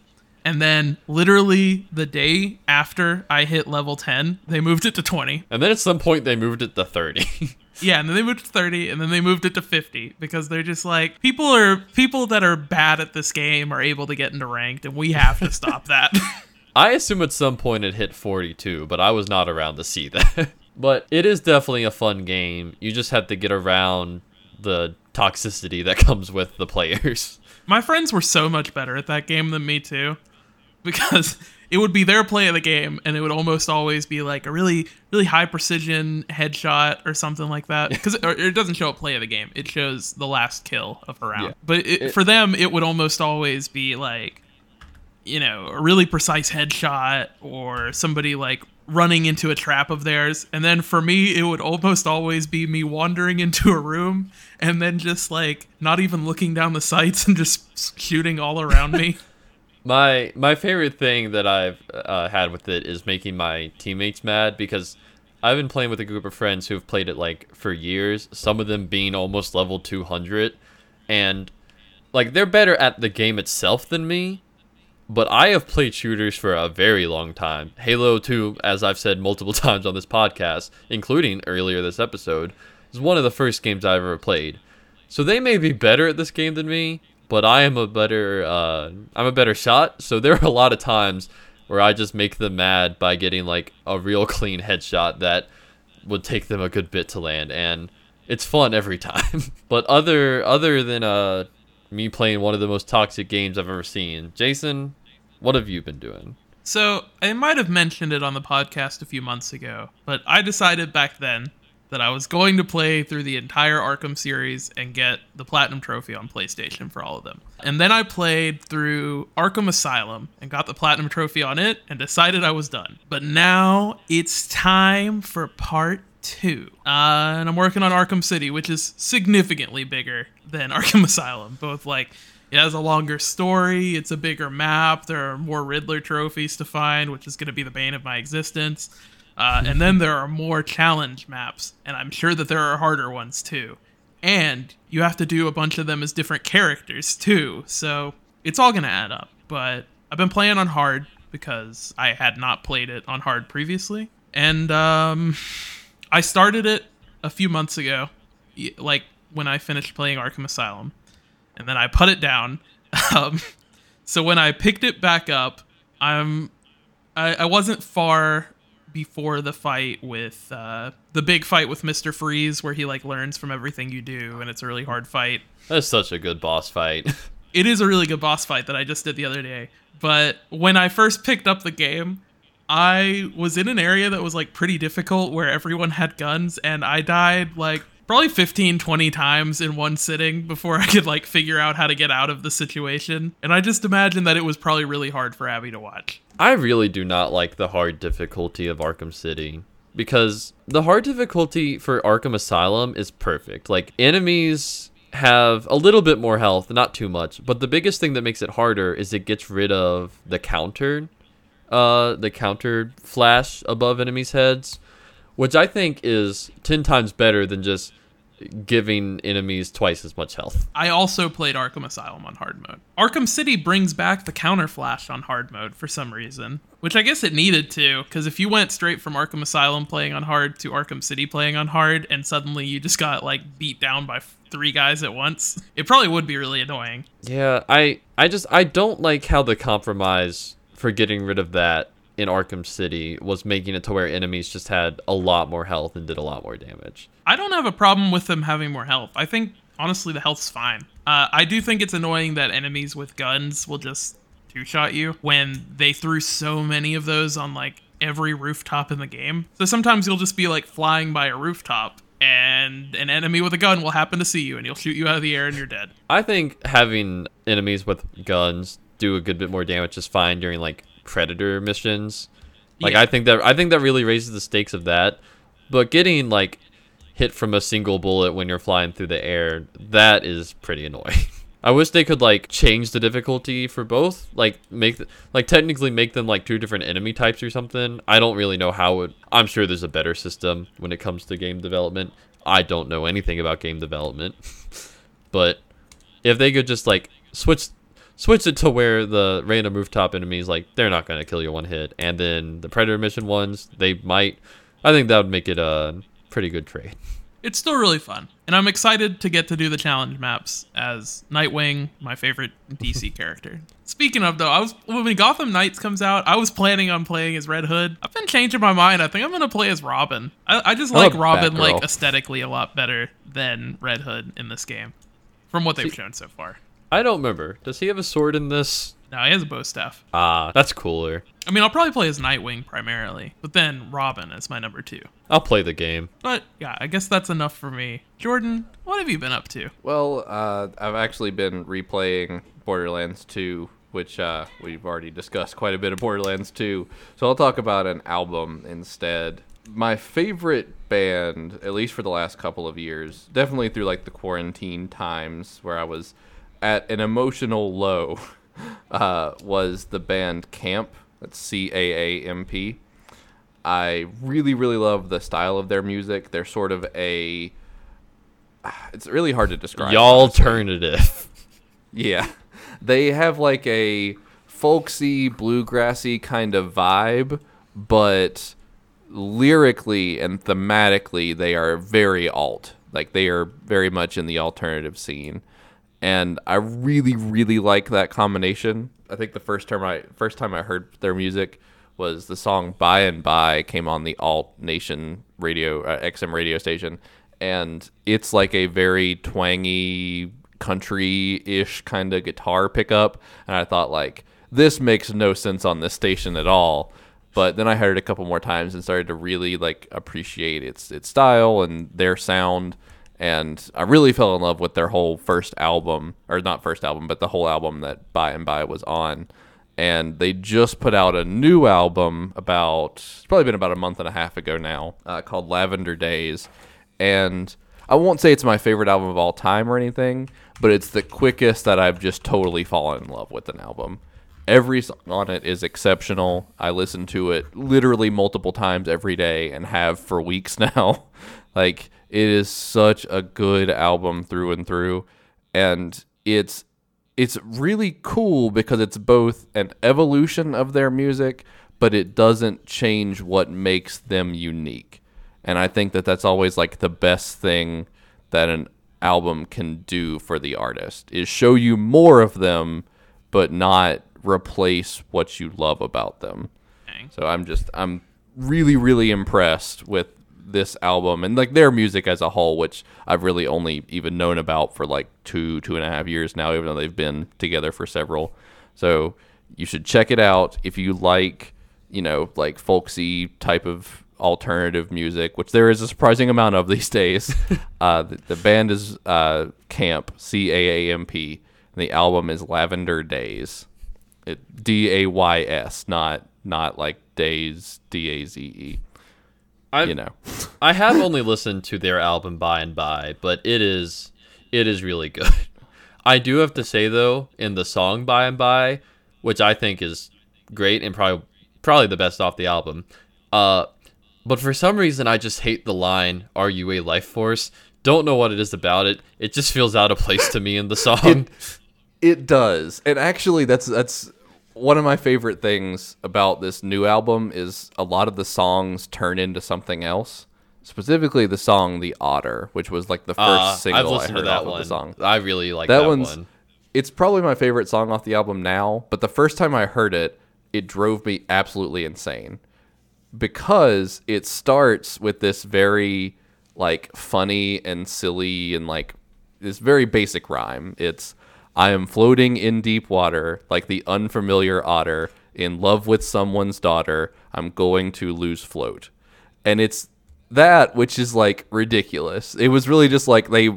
And then, literally the day after I hit level 10, they moved it to 20. and then at some point they moved it to 30. Yeah, and then they moved to 30 and then they moved it to 50 because they're just like people are people that are bad at this game are able to get into ranked and we have to stop that. I assume at some point it hit 42, but I was not around to see that. but it is definitely a fun game. You just have to get around the toxicity that comes with the players. My friends were so much better at that game than me too because it would be their play of the game and it would almost always be like a really really high precision headshot or something like that. Because it, it doesn't show a play of the game. It shows the last kill of a round. Yeah. but it, for them it would almost always be like you know a really precise headshot or somebody like running into a trap of theirs. And then for me it would almost always be me wandering into a room and then just like not even looking down the sights and just shooting all around me My my favorite thing that I've uh, had with it is making my teammates mad because I've been playing with a group of friends who've played it like for years. Some of them being almost level 200, and like they're better at the game itself than me. But I have played shooters for a very long time. Halo 2, as I've said multiple times on this podcast, including earlier this episode, is one of the first games I've ever played. So they may be better at this game than me, but I am a better uh, I'm a better shot. So there are a lot of times where I just make them mad by getting like a real clean headshot that would take them a good bit to land, and it's fun every time. but other other than uh me playing one of the most toxic games I've ever seen, Jason, what have you been doing? So I might have mentioned it on the podcast a few months ago, but I decided back then that I was going to play through the entire Arkham series and get the Platinum Trophy on PlayStation for all of them. And then I played through Arkham Asylum and got the Platinum Trophy on it and decided I was done. But now it's time for part two. Uh, and I'm working on Arkham City, which is significantly bigger than Arkham Asylum. Both like it has a longer story, it's a bigger map, there are more Riddler trophies to find, which is going to be the bane of my existence. Uh, and then there are more challenge maps, and I'm sure that there are harder ones too. And you have to do a bunch of them as different characters too, so it's all gonna add up. But I've been playing on hard because I had not played it on hard previously, and um, I started it a few months ago, like when I finished playing Arkham Asylum, and then I put it down. Um, so when I picked it back up, I'm I, I wasn't far before the fight with uh, the big fight with Mister Freeze, where he like learns from everything you do, and it's a really hard fight. That's such a good boss fight. It is a really good boss fight that I just did the other day. But when I first picked up the game, I was in an area that was like pretty difficult where everyone had guns, and I died like probably 15 20 times in one sitting before i could like figure out how to get out of the situation and i just imagine that it was probably really hard for abby to watch I really do not like the hard difficulty of Arkham City because the hard difficulty for Arkham Asylum is perfect. Like enemies have a little bit more health, not too much, but the biggest thing that makes it harder is it gets rid of the counter uh the counter flash above enemies' heads, which I think is 10 times better than just giving enemies twice as much health. I also played Arkham Asylum on hard mode. Arkham City brings back the counter flash on hard mode for some reason, which I guess it needed to, because if you went straight from Arkham Asylum playing on hard to Arkham City playing on hard, and suddenly you just got like beat down by three guys at once, it probably would be really annoying. Yeah, I I just I don't like how the compromise for getting rid of that in Arkham City was making it to where enemies just had a lot more health and did a lot more damage. I don't have a problem with them having more health. I think honestly the health's fine. Uh, I do think it's annoying that enemies with guns will just two shot you when they threw so many of those on like every rooftop in the game. So sometimes you'll just be like flying by a rooftop and an enemy with a gun will happen to see you and he'll shoot you out of the air and you're dead. I think having enemies with guns do a good bit more damage is fine during like predator missions. Like Yeah. I think that I think that really raises the stakes of that. But getting like hit from a single bullet when you're flying through the air, that is pretty annoying. I wish they could like change the difficulty for both, like make th- like technically make them like two different enemy types or something. I don't really know how it. I'm sure there's a better system when it comes to game development. I don't know anything about game development, but if they could just like switch switch it to where the random rooftop enemies like they're not gonna kill you one hit, and then the predator mission ones they might. I think that would make it a pretty good trade. It's still really fun. And I'm excited to get to do the challenge maps as Nightwing, my favorite DC character. Speaking of though, I was when Gotham Knights comes out, I was planning on playing as Red Hood. I've been changing my mind. I think I'm gonna play as Robin. I, I just I like Robin like aesthetically a lot better than Red Hood in this game. From what they've shown so far. I don't remember. Does he have a sword in this? No, he has a bo staff. Ah, that's cooler. I mean, I'll probably play as Nightwing primarily, but then Robin is my number two. I'll play the game. But yeah, I guess that's enough for me. Jordan, what have you been up to? Well, uh, I've actually been replaying Borderlands 2, which uh, we've already discussed quite a bit of Borderlands 2. So I'll talk about an album instead. My favorite band, at least for the last couple of years, definitely through like the quarantine times where I was at an emotional low, uh, was the band Caamp. That's C A A M P. I really, really love the style of their music. They're sort of a. It's really hard to describe. Y'all alternative. Yeah. They have like a folksy, bluegrassy kind of vibe, but lyrically and thematically, they are very alt. Like they are very much in the alternative scene. And I really, really like that combination. I think the first time I first time I heard their music was the song "By and By" came on the Alt Nation radio uh, XM radio station, and it's like a very twangy country-ish kind of guitar pickup. And I thought like this makes no sense on this station at all. But then I heard it a couple more times and started to really like appreciate its its style and their sound and I really fell in love with their whole first album, or not first album, but the whole album that By and By was on. And they just put out a new album about, it's probably been about a month and a half ago now, uh, called Lavender Days. And I won't say it's my favorite album of all time or anything, but it's the quickest that I've just totally fallen in love with an album. Every song on it is exceptional. I listen to it literally multiple times every day and have for weeks now. like, it is such a good album through and through, and it's it's really cool because it's both an evolution of their music, but it doesn't change what makes them unique. And I think that that's always like the best thing that an album can do for the artist is show you more of them, but not replace what you love about them. Dang. So I'm just I'm really really impressed with this album and like their music as a whole, which I've really only even known about for like two two and a half years now, even though they've been together for several. So you should check it out if you like, you know, like folksy type of alternative music, which there is a surprising amount of these days. uh, the, the band is uh, Caamp C A A M P, and the album is Lavender Days. D A Y S, not not like days D A Z E. I You know. I have only listened to their album By and By, but it is it is really good. I do have to say though, in the song By and By, which I think is great and probably probably the best off the album. Uh but for some reason I just hate the line "Are you a life force?" Don't know what it is about it. It just feels out of place to me in the song. It does. And actually that's that's one of my favorite things about this new album is a lot of the songs turn into something else. Specifically the song The Otter, which was like the first Uh, single I've I heard to that off one. of the song. I really like That that, one's one. it's probably my favorite song off the album now, but the first time I heard it, it drove me absolutely insane. Because it starts with this very like funny and silly and like this very basic rhyme. It's I am floating in deep water like the unfamiliar otter in love with someone's daughter. I'm going to lose float. And it's that which is like ridiculous. It was really just like they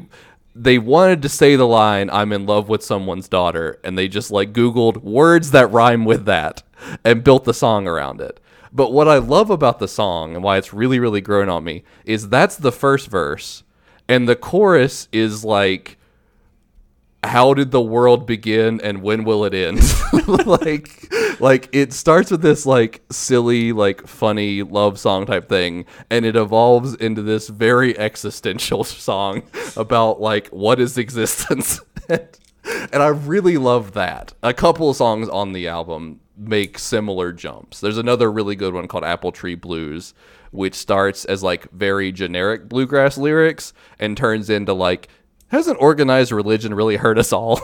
they wanted to say the line I'm in love with someone's daughter and they just like googled words that rhyme with that and built the song around it. But what I love about the song and why it's really really grown on me is that's the first verse and the chorus is like how did the world begin and when will it end? Like like it starts with this like silly like funny love song type thing and it evolves into this very existential song about like what is existence? And i really love that. A couple of songs on the album make similar jumps. There's another really good one called apple tree blues which starts as like very generic bluegrass lyrics and turns into like hasn't organized religion really hurt us all?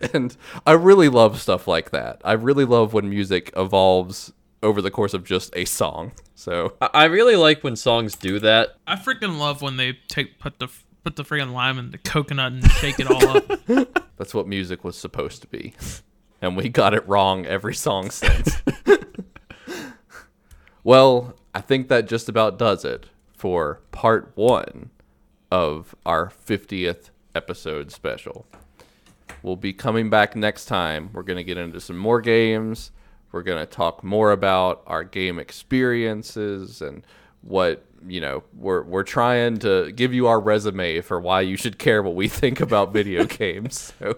and I really love stuff like that. I really love when music evolves over the course of just a song. So I I really like when songs do that. I freaking love when they take put the put the freaking lime in the coconut and shake it all up. that's what music was supposed to be. And we got it wrong every song since. well, I think that just about does it for part one of our 50th episode special. We'll be coming back next time. We're going to get into some more games. We're going to talk more about our game experiences and what, you know, we're we're trying to give you our resume for why you should care what we think about video games. So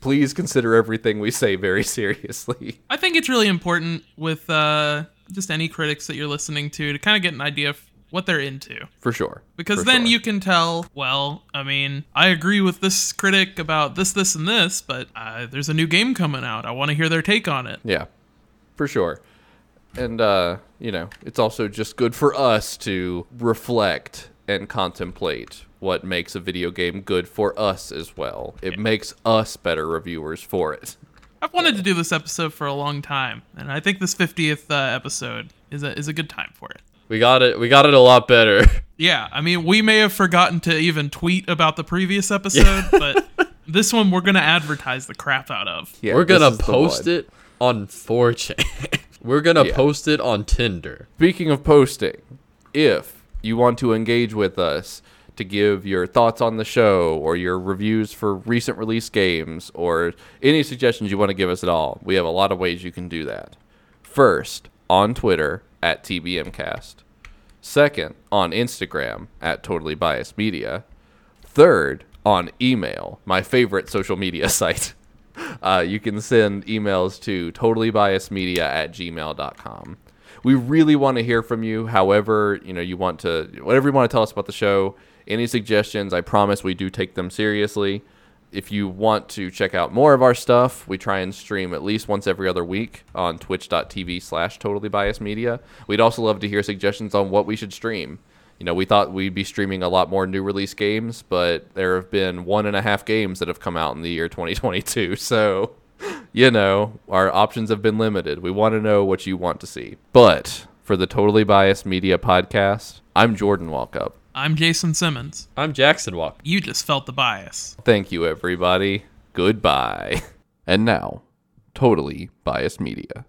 please consider everything we say very seriously. I think it's really important with uh just any critics that you're listening to to kind of get an idea of what they're into. For sure. Because For then sure. you can tell, well, I mean, I agree with this critic about this, this, and this, but uh, there's a new game coming out. I want to hear their take on it. Yeah, for sure. And, uh, you know, it's also just good for us to reflect and contemplate what makes a video game good for us as well. It makes us better reviewers for it. I've wanted to do this episode for a long time, and I think this 50th uh, episode is a, is a good time for it. We got it. We got it a lot better. Yeah, I mean, we may have forgotten to even tweet about the previous episode, but this one we're going to advertise the crap out of. Yeah, We're gonna post it on 4chan. We're gonna Yeah. post it on Tinder. Speaking of posting, if you want to engage with us to give your thoughts on the show or your reviews for recent release games or any suggestions you want to give us at all, we have a lot of ways you can do that. First, on Twitter at TBMcast. Second, on Instagram at Totally Biased Media. Third, on email, my favorite social media site. Uh, you can send emails to totallybiasedmedia at gmail.com. We really want to hear from you. However, you know, you want to, whatever you want to tell us about the show, any suggestions, I promise we do take them seriously. If you want to check out more of our stuff, we try and stream at least once every other week on twitch.tv slash totally biased media. We'd also love to hear suggestions on what we should stream. You know, we thought we'd be streaming a lot more new release games, but there have been one and a half games that have come out in the year 2022. So, you know, our options have been limited. We want to know what you want to see. But for the Totally Biased Media podcast, I'm Jordan Walkup. I'm Jason Simmons. I'm Jackson Walk. You just felt the bias. Thank you, everybody. Goodbye. And now, Totally Biased Media.